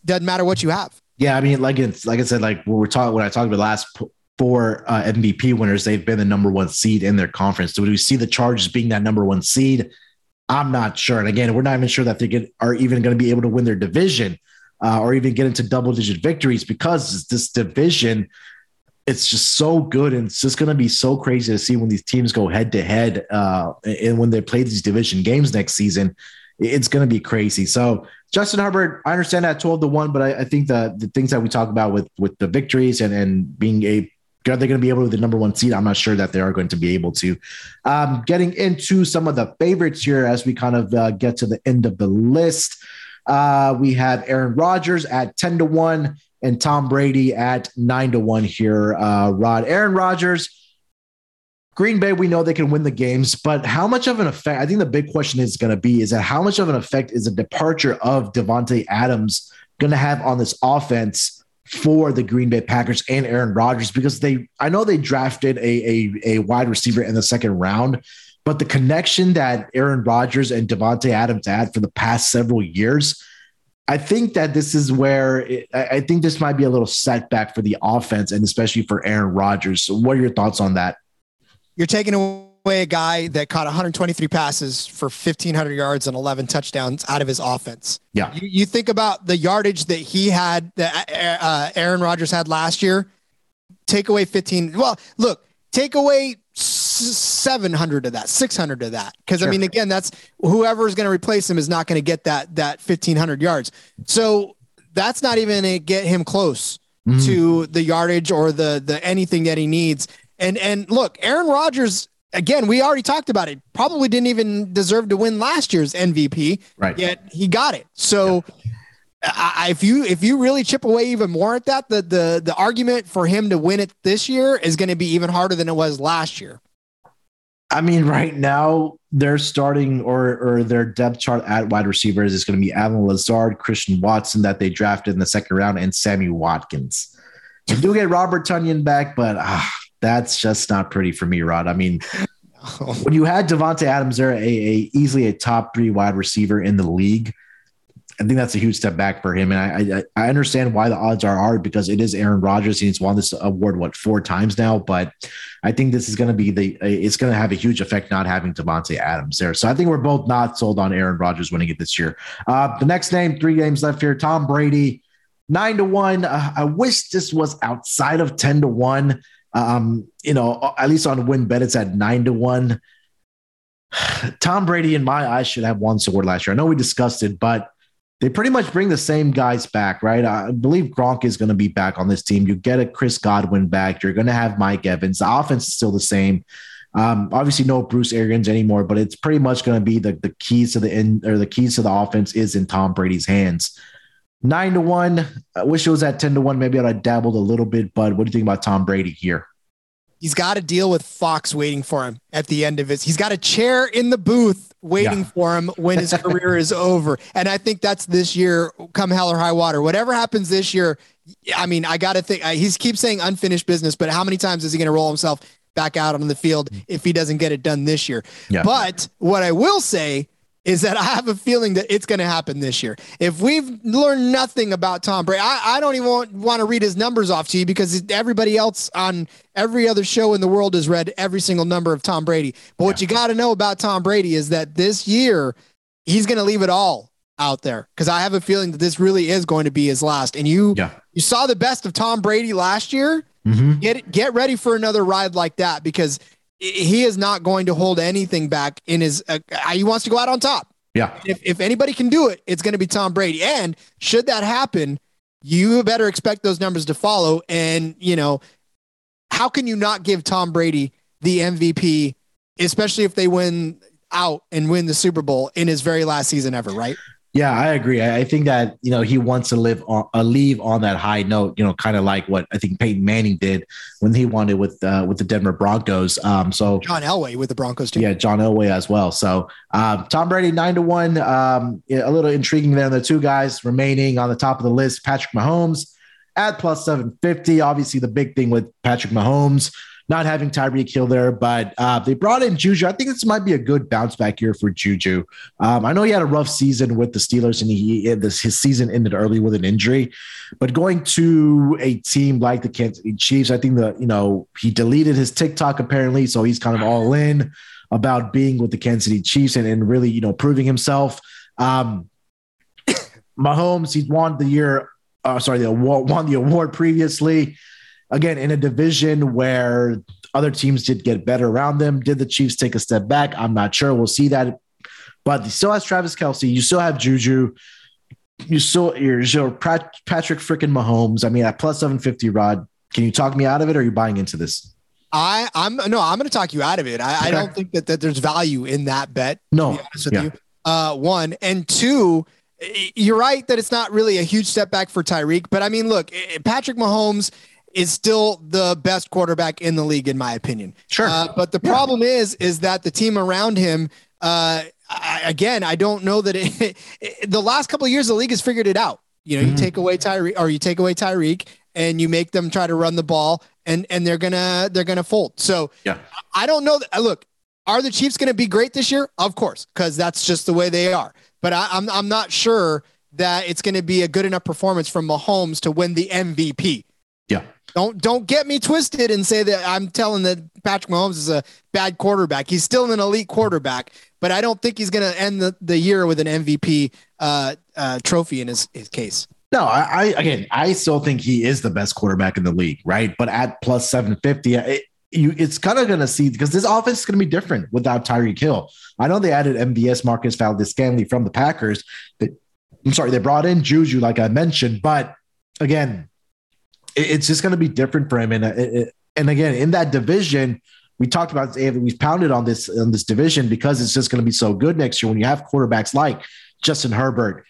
doesn't matter what you have. Yeah, I mean, like it's like I said, like when we're talking when I talked about last four uh, MVP winners, they've been the number one seed in their conference. Do we see the Chargers being that number one seed? I'm not sure. And again, we're not even sure that they get, are even going to be able to win their division uh, or even get into double digit victories because this division it's just so good and it's just going to be so crazy to see when these teams go head to head and when they play these division games next season it's going to be crazy so justin herbert i understand that 12 to 1 but I, I, think the, the things that we talk about with with the victories and and being a are they going to be able to the number one seed i'm not sure that they are going to be able to um, getting into some of the favorites here as we kind of uh, get to the end of the list uh, we have aaron rodgers at 10 to 1 and Tom Brady at nine to one here. Uh, Rod, Aaron Rodgers, Green Bay, we know they can win the games, but how much of an effect? I think the big question is going to be is that how much of an effect is a departure of Davante Adams going to have on this offense for the Green Bay Packers and Aaron Rodgers? Because they, I know they drafted a, a, a wide receiver in the second round, but the connection that Aaron Rodgers and Davante Adams had for the past several years – I think that this is where it, I think this might be a little setback for the offense and especially for Aaron Rodgers. So what are your thoughts on that? You're taking away a guy that caught 123 passes for 1,500 yards and 11 touchdowns out of his offense. Yeah. You, you think about the yardage that he had, that uh, Aaron Rodgers had last year. Take away 15. Well, look, take away 700 of that 600 of that because sure. i mean again that's whoever is going to replace him is not going to get that that 1500 yards so that's not even going to get him close mm. to the yardage or the the anything that he needs and and look aaron rodgers again we already talked about it probably didn't even deserve to win last year's mvp right yet he got it so yeah. I, if you if you really chip away even more at that, the the the argument for him to win it this year is going to be even harder than it was last year. I mean, right now they're starting or or their depth chart at wide receivers is going to be Allen Lazard, Christian Watson that they drafted in the second round, and Sammy Watkins. You do get Robert Tonyan back, but ah, that's just not pretty for me, Rod. I mean, when you had Davante Adams there, a, a easily a top three wide receiver in the league I think that's a huge step back for him. And I, I, I understand why the odds are hard because it is Aaron Rodgers. He's won this award, what, four times now. But I think this is going to be the, it's going to have a huge effect not having Davante Adams there. So I think we're both not sold on Aaron Rodgers winning it this year. Uh, the next name, three games left here Tom Brady, nine to one. Uh, I wish this was outside of 10 to one. Um, you know, at least on WynnBET, it's at nine to one. Tom Brady, in my eyes, should have won sword last year. I know we discussed it, but they pretty much bring the same guys back, right? I believe Gronk is going to be back on this team. You get a Chris Godwin back. You're going to have Mike Evans. The offense is still the same. Um, obviously, no Bruce Arians anymore, but it's pretty much going to be the, the keys to the end or the keys to the offense is in Tom Brady's hands. Nine to one. I wish it was at 10 to one. Maybe I'd have dabbled a little bit, but what do you think about Tom Brady here? He's got to deal with Fox waiting for him at the end of his. He's got a chair in the booth waiting yeah. for him when his career is over. And I think that's this year, come hell or high water. Whatever happens this year, I mean, I got to think he keeps saying unfinished business, but how many times is he going to roll himself back out on the field if he doesn't get it done this year? Yeah. But what I will say is that I have a feeling that it's going to happen this year. If we've learned nothing about Tom Brady, I, I don't even want, want, to read his numbers off to you because everybody else on every other show in the world has read every single number of Tom Brady. But what you got to know about Tom Brady is that this year he's going to leave it all out there because I have a feeling that this really is going to be his last. And you, yeah. you saw the best of Tom Brady last year. Mm-hmm. Get get ready for another ride like that because he is not going to hold anything back in his. Uh, he wants to go out on top. Yeah. If, if anybody can do it, it's going to be Tom Brady. And should that happen, you better expect those numbers to follow. And you know, how can you not give Tom Brady the MVP, especially if they win out and win the Super Bowl in his very last season ever? Right. Yeah, I agree. I think that you know he wants to live on uh, leave on that high note. You know, kind of like what I think Peyton Manning did when he wanted with uh, with the Denver Broncos. Um, so John Elway with the Broncos too. Yeah, John Elway as well. So um, Tom Brady nine to one. Um, a little intriguing there. The two guys remaining on the top of the list: Patrick Mahomes at plus seven fifty. Obviously, the big thing with Patrick Mahomes not having Tyreek Hill there, but uh, they brought in Juju. I think this might be a good bounce back year for Juju. Um, I know he had a rough season with the Steelers, and he this his season ended early with an injury. But going to a team like the Kansas City Chiefs, I think that you know he deleted his TikTok apparently, so he's kind of all in. about being with the Kansas City Chiefs and, and really, you know, proving himself. Um, Mahomes, he won the year, uh, sorry, the award, won the award previously. Again, in a division where other teams did get better around them. Did the Chiefs take a step back? I'm not sure. We'll see that. But he still has Travis Kelce. You still have Juju. You still you're, you're Patrick freaking Mahomes. I mean, at plus 750 Rod, can you talk me out of it or are you buying into this? I, I'm no, I'm going to talk you out of it. I, okay. I, don't think that, that there's value in that bet. No, yeah. Uh, one and two, you're right that it's not really a huge step back for Tyreek, but I mean, look, Patrick Mahomes is still the best quarterback in the league, in my opinion. Sure. Uh, but the problem yeah. is, is that the team around him, uh, I, again, I don't know that it, it, the last couple of years, the league has figured it out. You know, mm-hmm. you take away Tyreek or you take away Tyreek and you make them try to run the ball and, and they're gonna, they're gonna fold. So yeah, I don't know that look, are the Chiefs going to be great this year? Of course, because that's just the way they are. But I, I'm, I'm not sure that it's going to be a good enough performance from Mahomes to win the MVP. Yeah. Don't don't get me twisted and say that I'm telling that Patrick Mahomes is a bad quarterback. He's still an elite quarterback, but I don't think he's going to end the, the year with an MVP uh, uh, trophy in his, his case. No, I, I, again, I still think he is the best quarterback in the league, right? But at plus 750, it, you, it's kind of going to see because this offense is going to be different without Tyreek Hill. I know they added MVS Marquez Valdes-Scantling from the Packers. I'm sorry, they brought in Juju, like I mentioned, but again, it's just going to be different for him. And uh, and again, in that division, we talked about we've pounded on this on this division because it's just going to be so good next year when you have quarterbacks like Justin Herbert,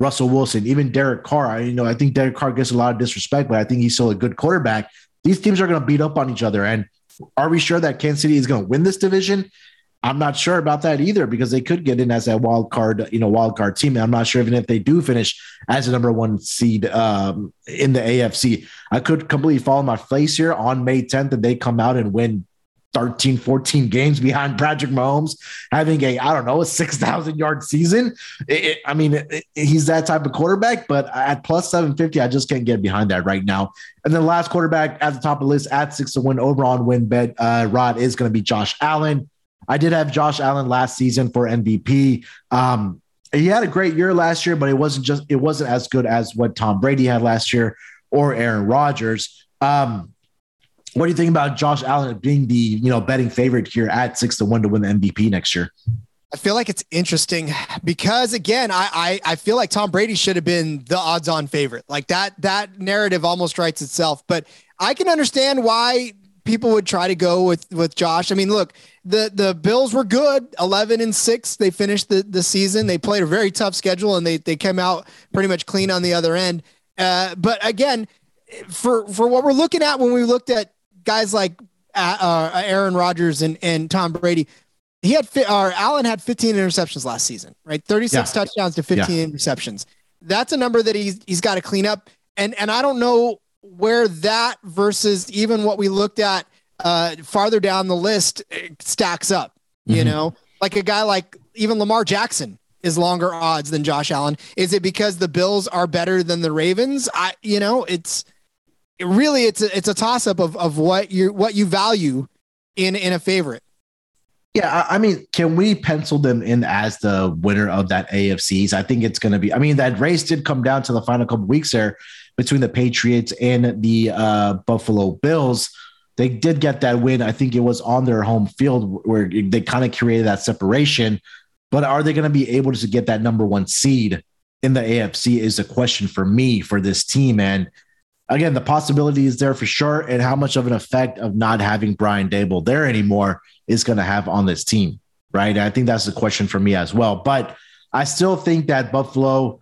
Russell Wilson, even Derek Carr. I, you know, I think Derek Carr gets a lot of disrespect, but I think he's still a good quarterback. These teams are going to beat up on each other. And are we sure that Kansas City is going to win this division? I'm not sure about that either because they could get in as a wild card, you know, wild card team. I'm not sure even if they do finish as a number one seed um, in the AFC. I could completely fall on my face here on May 10th and they come out and win 13, 14 games behind Patrick Mahomes, having a, I don't know, a 6,000 yard season. It, it, I mean, it, he's that type of quarterback, but at plus 750, I just can't get behind that right now. And then last quarterback at the top of the list at six to win over on WynnBET, uh, Rod is going to be Josh Allen. I did have Josh Allen last season for MVP. Um, he had a great year last year, but it wasn't just it wasn't as good as what Tom Brady had last year or Aaron Rodgers. Um, what do you think about Josh Allen being the you know betting favorite here at six to one to win the MVP next year? I feel like it's interesting because again, I, I I feel like Tom Brady should have been the odds-on favorite. Like that that narrative almost writes itself. But I can understand why people would try to go with with Josh. I mean, look, the the Bills were good, eleven and six. They finished the the season. They played a very tough schedule, and they they came out pretty much clean on the other end. Uh, but again, for for what we're looking at when we looked at guys like uh, uh Aaron Rodgers and and Tom Brady, he had or Allen had 15 interceptions last season, right? 36 yeah. touchdowns to 15 yeah. interceptions. That's a number that he's he's got to clean up. And and I don't know where that versus even what we looked at uh, farther down the list uh, stacks up. You mm-hmm. know, like a guy like even Lamar Jackson is longer odds than Josh Allen. Is it because the Bills are better than the Ravens? I, you know, it's it really it's a, it's a toss up of of what you what you value in in a favorite. Yeah, I mean, can we pencil them in as the winner of that AFCs? I think it's going to be. I mean, that race did come down to the final couple weeks there between the Patriots and the uh, Buffalo Bills. They did get that win. I think it was on their home field where they kind of created that separation. But are they going to be able to get that number one seed in the AFC? Is a question for me for this team. And again, the possibility is there for sure. And how much of an effect of not having Brian Daboll there anymore is going to have on this team, right? And I think that's the question for me as well. But I still think that Buffalo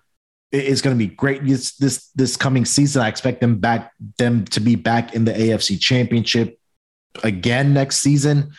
is going to be great this this this coming season. I expect them back them to be back in the AFC Championship again next season.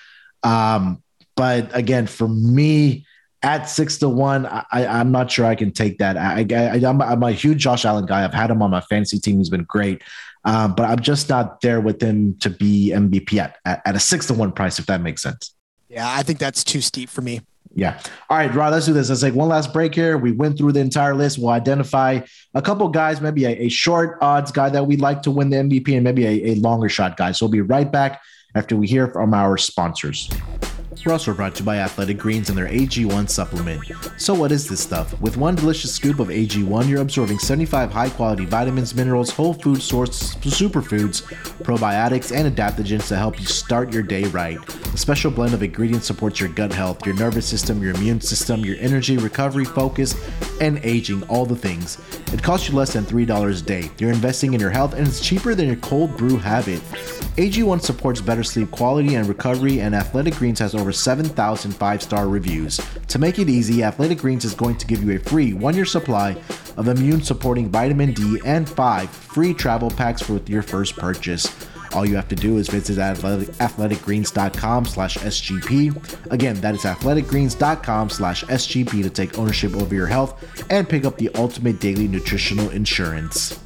Um, but again, for me, at six to one, I, I'm not sure I can take that. I, I'm a huge Josh Allen guy. I've had him on my fantasy team. He's been great. Um, but I'm just not there with him to be MVP at, at, at a six to one price, if that makes sense. Yeah, I think that's too steep for me. Yeah. All right, Rod, let's do this. Let's take one last break here. We went through the entire list. We'll identify a couple guys, maybe a, a short odds guy that we'd like to win the MVP and maybe a, a longer shot guy. So we'll be right back after we hear from our sponsors. We're also brought to you by Athletic Greens and their AG1 supplement. So, what is this stuff? With one delicious scoop of AG1, you're absorbing 75 high quality vitamins, minerals, whole food source superfoods, probiotics, and adaptogens to help you start your day right. The special blend of ingredients supports your gut health, your nervous system, your immune system, your energy, recovery, focus, and aging all the things. It costs you less than $3 a day. You're investing in your health, and it's cheaper than your cold brew habit. AG1 supports better sleep quality and recovery, and Athletic Greens has over 7,000 five star reviews. To make it easy, Athletic Greens is going to give you a free one year supply of immune supporting vitamin D and five free travel packs with your first purchase. All you have to do is visit athletic, athleticgreens.com slash SGP. Again, that is athleticgreens.com slash SGP to take ownership over your health and pick up the ultimate daily nutritional insurance.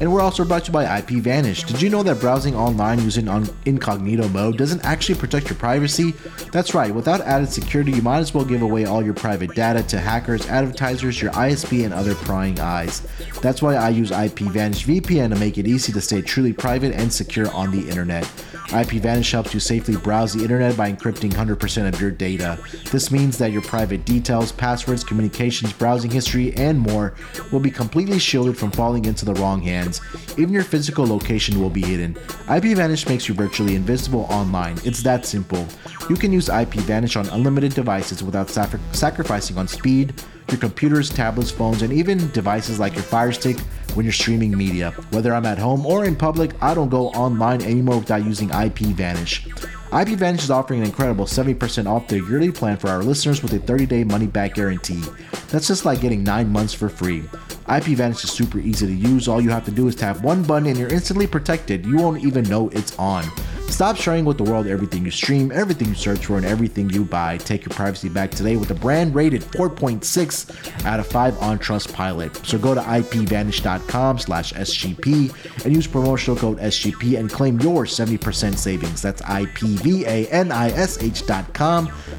And we're also brought to you by IPVanish. Did you know that browsing online using incognito mode doesn't actually protect your privacy? That's right, without added security, you might as well give away all your private data to hackers, advertisers, your ISP, and other prying eyes. That's why I use IPVanish VPN to make it easy to stay truly private and secure on the internet. IPVanish helps you safely browse the internet by encrypting 100% of your data. This means that your private details, passwords, communications, browsing history, and more will be completely shielded from falling into the wrong hands. Even your physical location will be hidden. IPVanish makes you virtually invisible online. It's that simple. You can use IPVanish on unlimited devices without sacrificing on speed, your computers, tablets, phones, and even devices like your Fire Stick when you're streaming media. Whether I'm at home or in public, I don't go online anymore without using IPVanish. IPVanish is offering an incredible 70% off their yearly plan for our listeners with a 30 day money back guarantee. That's just like getting 9 months for free. IPVanish is super easy to use. All you have to do is tap one button and you're instantly protected. You won't even know it's on. Stop sharing with the world everything you stream, everything you search for, and everything you buy. Take your privacy back today with a brand rated 4.6 out of 5 on Trustpilot. So go to ipvanish.com slash SGP and use promotional code SGP and claim your 70% savings. That's ipvanish.com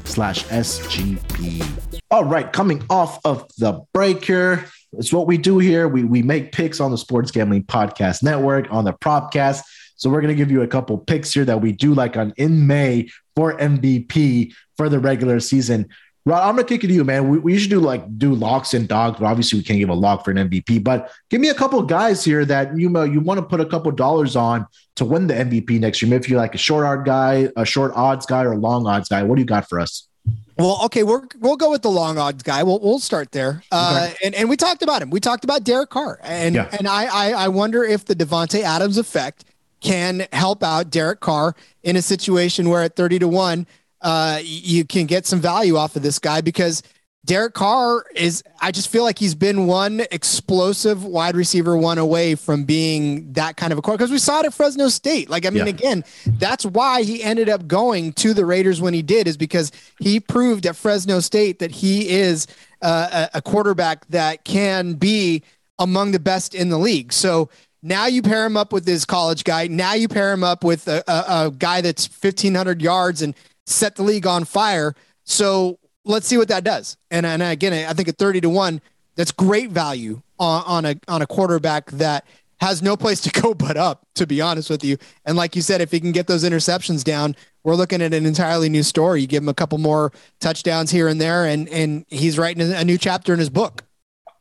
slash SGP. All right, coming off of the break here, it's what we do here. We, we make picks on the Sports Gambling Podcast Network, on the Propcast. So we're going to give you a couple picks here that we do like on in May for MVP for the regular season. Rod, I'm gonna kick it to you, man. We, we usually do like do locks and dogs, but obviously we can't give a lock for an MVP. But give me a couple guys here that you know you want to put a couple dollars on to win the MVP next year. Maybe if you're like a short odds guy, a short odds guy, or a long odds guy. What do you got for us? Well, okay, we're, we'll go with the long odds guy. We'll, we'll start there. Uh, okay. and, and we talked about him. We talked about Derek Carr. And, yeah. and I, I, I wonder if the Davante Adams effect can help out Derek Carr in a situation where at 30 to 1, uh, you can get some value off of this guy because Derek Carr is, I just feel like he's been one explosive wide receiver one away from being that kind of a core because we saw it at Fresno State. Like, I mean, yeah. again, that's why he ended up going to the Raiders when he did, is because he proved at Fresno State that he is uh, a quarterback that can be among the best in the league. So, now you pair him up with this college guy. Now you pair him up with a, a, a guy that's 1,500 yards and set the league on fire. So let's see what that does. And, and again, I think at 30 to 1, that's great value on, on a on a quarterback that has no place to go but up, to be honest with you. And like you said, if he can get those interceptions down, we're looking at an entirely new story. You give him a couple more touchdowns here and there, and and he's writing a new chapter in his book.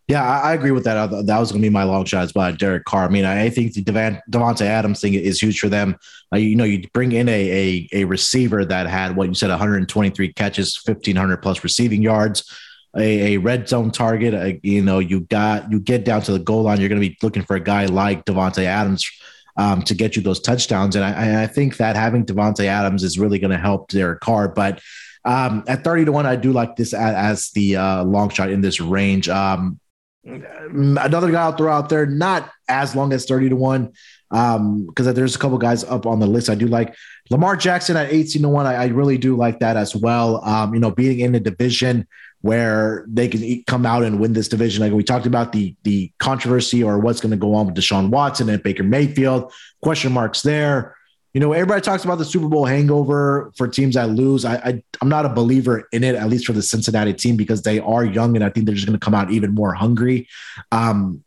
Yeah, I, agree with that. That was going to be my long shots by Derek Carr. I mean, I think the Davante Adams thing is huge for them. Uh, you know, you bring in a, a, a receiver that had what you said 123 catches, 1500 plus receiving yards, a, a red zone target. Uh, you know, you got you get down to the goal line, you're going to be looking for a guy like Davante Adams um, to get you those touchdowns. And I, I think that having Davante Adams is really going to help Derek Carr, but. Um, at 30 to 1, I do like this as, as the uh, long shot in this range. Um, another guy I'll throw out there, not as long as 30 to 1, because um, there's a couple guys up on the list I do like. Lamar Jackson at 18 to 1, I, I really do like that as well. Um, you know, being in a division where they can come out and win this division. Like we talked about the the controversy or what's going to go on with Deshaun Watson and Baker Mayfield, question marks there you know, everybody talks about the Super Bowl hangover for teams that lose. I, I am not a believer in it, at least for the Cincinnati team, because they are young and I think they're just going to come out even more hungry. Um,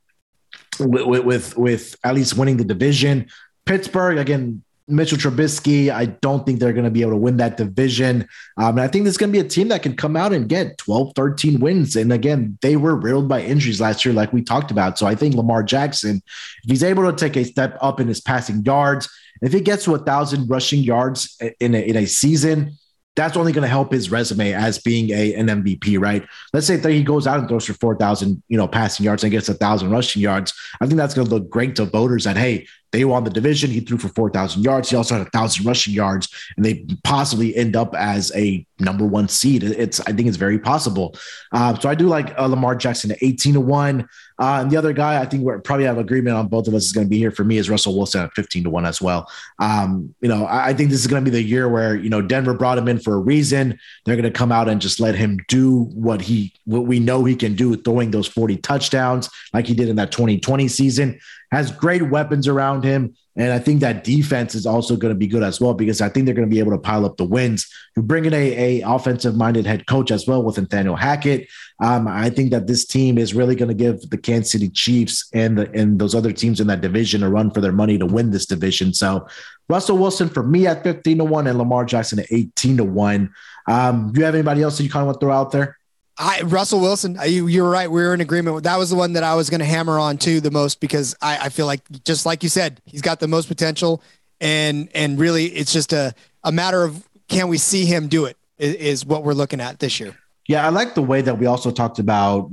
with, with with at least winning the division. Pittsburgh again, Mitchell Trubisky, I don't think they're going to be able to win that division. Um, and I think there's going to be a team that can come out and get 12, 13 wins. And again, they were riddled by injuries last year, like we talked about. So I think Lamar Jackson, if he's able to take a step up in his passing yards, if he gets to a thousand rushing yards in a, in a season, that's only going to help his resume as being a an MVP, right? Let's say that he goes out and throws for four thousand, you know, passing yards and gets a thousand rushing yards. I think that's going to look great to voters. That hey, they won the division. He threw for 4,000 yards. He also had a thousand rushing yards, and they possibly end up as a number one seed. It's I think it's very possible. Uh, so I do like uh, Lamar Jackson at 18 to one. Uh, and the other guy, I think we're probably have agreement on both of us is going to be here for me is Russell Wilson at 15 to one as well. Um, you know, I, I think this is going to be the year where you know Denver brought him in for a reason. They're going to come out and just let him do what he what we know he can do, throwing those 40 touchdowns like he did in that 2020 season has great weapons around him. And I think that defense is also going to be good as well because I think they're going to be able to pile up the wins. You bring in a, a offensive minded head coach as well with Nathaniel Hackett. Um, I think that this team is really going to give the Kansas City Chiefs and the, and those other teams in that division a run for their money to win this division. So Russell Wilson for me at 15 to 1 and Lamar Jackson at 18 to 1. Um, do you have anybody else that you kind of want to throw out there? I, Russell Wilson, uh, you, you're right. We are in agreement. That was the one that I was going to hammer on too the most because I, I feel like just like you said, he's got the most potential, and and really it's just a a matter of can we see him do it is, is what we're looking at this year. Yeah, I like the way that we also talked about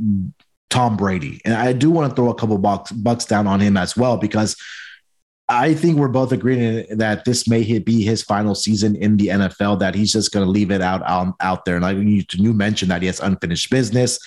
Tom Brady, and I do want to throw a couple bucks bucks down on him as well because I think we're both agreeing that this may be his final season in the NFL. That he's just going to leave it out out, out there. And like you, you mentioned that he has unfinished business.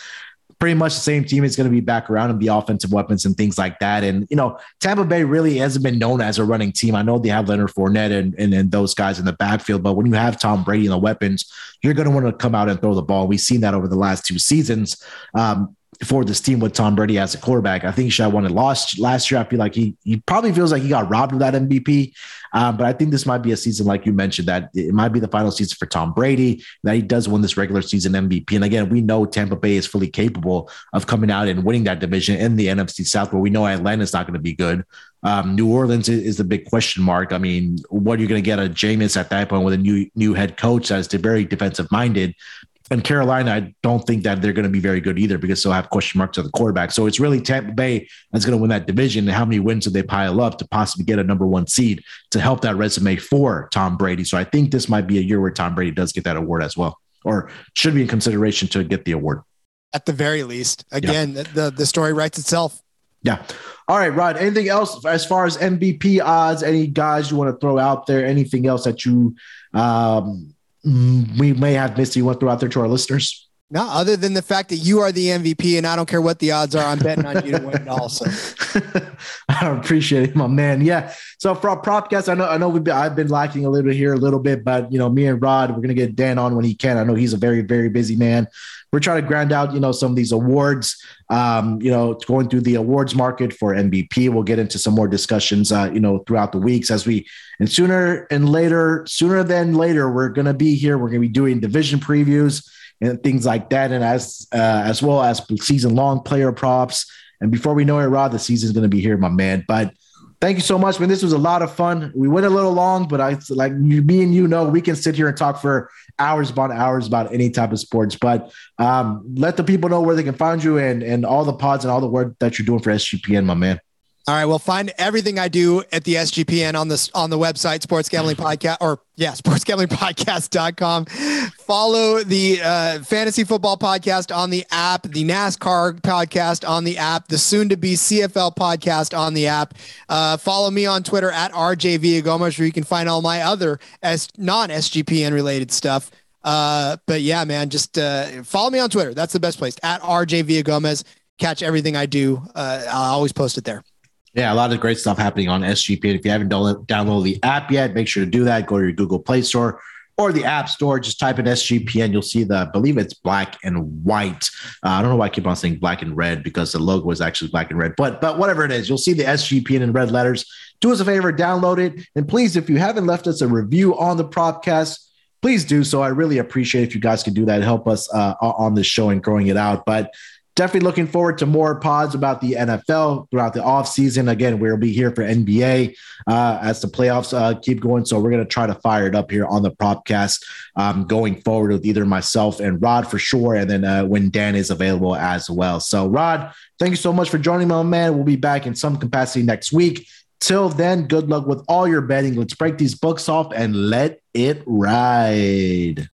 Pretty much the same team is going to be back around and be offensive weapons and things like that. And you know, Tampa Bay really hasn't been known as a running team. I know they have Leonard Fournette and, and, and those guys in the backfield, but when you have Tom Brady and the weapons, you're going to want to come out and throw the ball. We've seen that over the last two seasons. Um, for this team with Tom Brady as a quarterback. I think he should have won it last year. I feel like he he probably feels like he got robbed of that MVP. Um, but I think this might be a season, like you mentioned, that it might be the final season for Tom Brady, that he does win this regular season MVP. And again, we know Tampa Bay is fully capable of coming out and winning that division in the NFC South, where we know Atlanta's not going to be good. Um, New Orleans is the big question mark. I mean, what are you going to get a Jameis at that point with a new new head coach that's very defensive minded? And Carolina, I don't think that they're going to be very good either because they'll have question marks on the quarterback. So it's really Tampa Bay that's going to win that division. And how many wins do they pile up to possibly get a number one seed to help that resume for Tom Brady? So I think this might be a year where Tom Brady does get that award as well, or should be in consideration to get the award. At the very least, again, yeah. the the story writes itself. Yeah. All right, Rod. Anything else as far as MVP odds? Any guys you want to throw out there? Anything else that you um, we may have missed you want to throw out there to our listeners? No, other than the fact that you are the MVP, and I don't care what the odds are, I'm betting on you to win it also. I appreciate it, my man. Yeah. So for our propcast, I know I know we've been, I've been lacking a little bit here, a little bit, but you know, me and Rod, we're gonna get Dan on when he can. I know he's a very very busy man. We're trying to grind out, you know, some of these awards. Um, you know, going through the awards market for MVP. We'll get into some more discussions, uh, you know, throughout the weeks as we and sooner and later, sooner than later, we're gonna be here. We're gonna be doing division previews and things like that, and as uh, as well as season long player props. And before we know it, Rod, the season's going to be here, my man. But thank you so much, man. This was a lot of fun. We went a little long, but I like you, me and you know we can sit here and talk for hours upon hours about any type of sports. But um, let the people know where they can find you and and all the pods and all the work that you're doing for SGPN, my man. All right. Well, find everything I do at the SGPN on the on the website, Sports Gambling Podcast, or yeah, sports gambling sportsgamblingpodcast.com. Follow the uh, fantasy football podcast on the app, the NASCAR podcast on the app, the soon to be CFL podcast on the app. Uh, follow me on Twitter at RJ Villagomez, where you can find all my other S- non SGPN related stuff. Uh, but yeah, man, just uh, follow me on Twitter. That's the best place at RJ Villagomez. Catch everything I do. Uh, I'll always post it there. Yeah, a lot of great stuff happening on SGPN. If you haven't downloaded the app yet, make sure to do that. Go to your Google Play Store or the App Store. Just type in SGPN. You'll see the, I believe it's black and white. Uh, I don't know why I keep on saying black and red because the logo is actually black and red. But but whatever it is, you'll see the SGPN in red letters. Do us a favor, download it, and please, if you haven't left us a review on the podcast, please do so. I really appreciate if you guys can do that. Help us uh, on this show and growing it out. But definitely looking forward to more pods about the NFL throughout the off season. Again, we'll be here for NBA uh, as the playoffs uh, keep going. So we're going to try to fire it up here on the Propcast um, going forward with either myself and Rod for sure, and then uh, when Dan is available as well. So Rod, thank you so much for joining me, man. We'll be back in some capacity next week. Till then, good luck with all your betting. Let's break these books off and let it ride.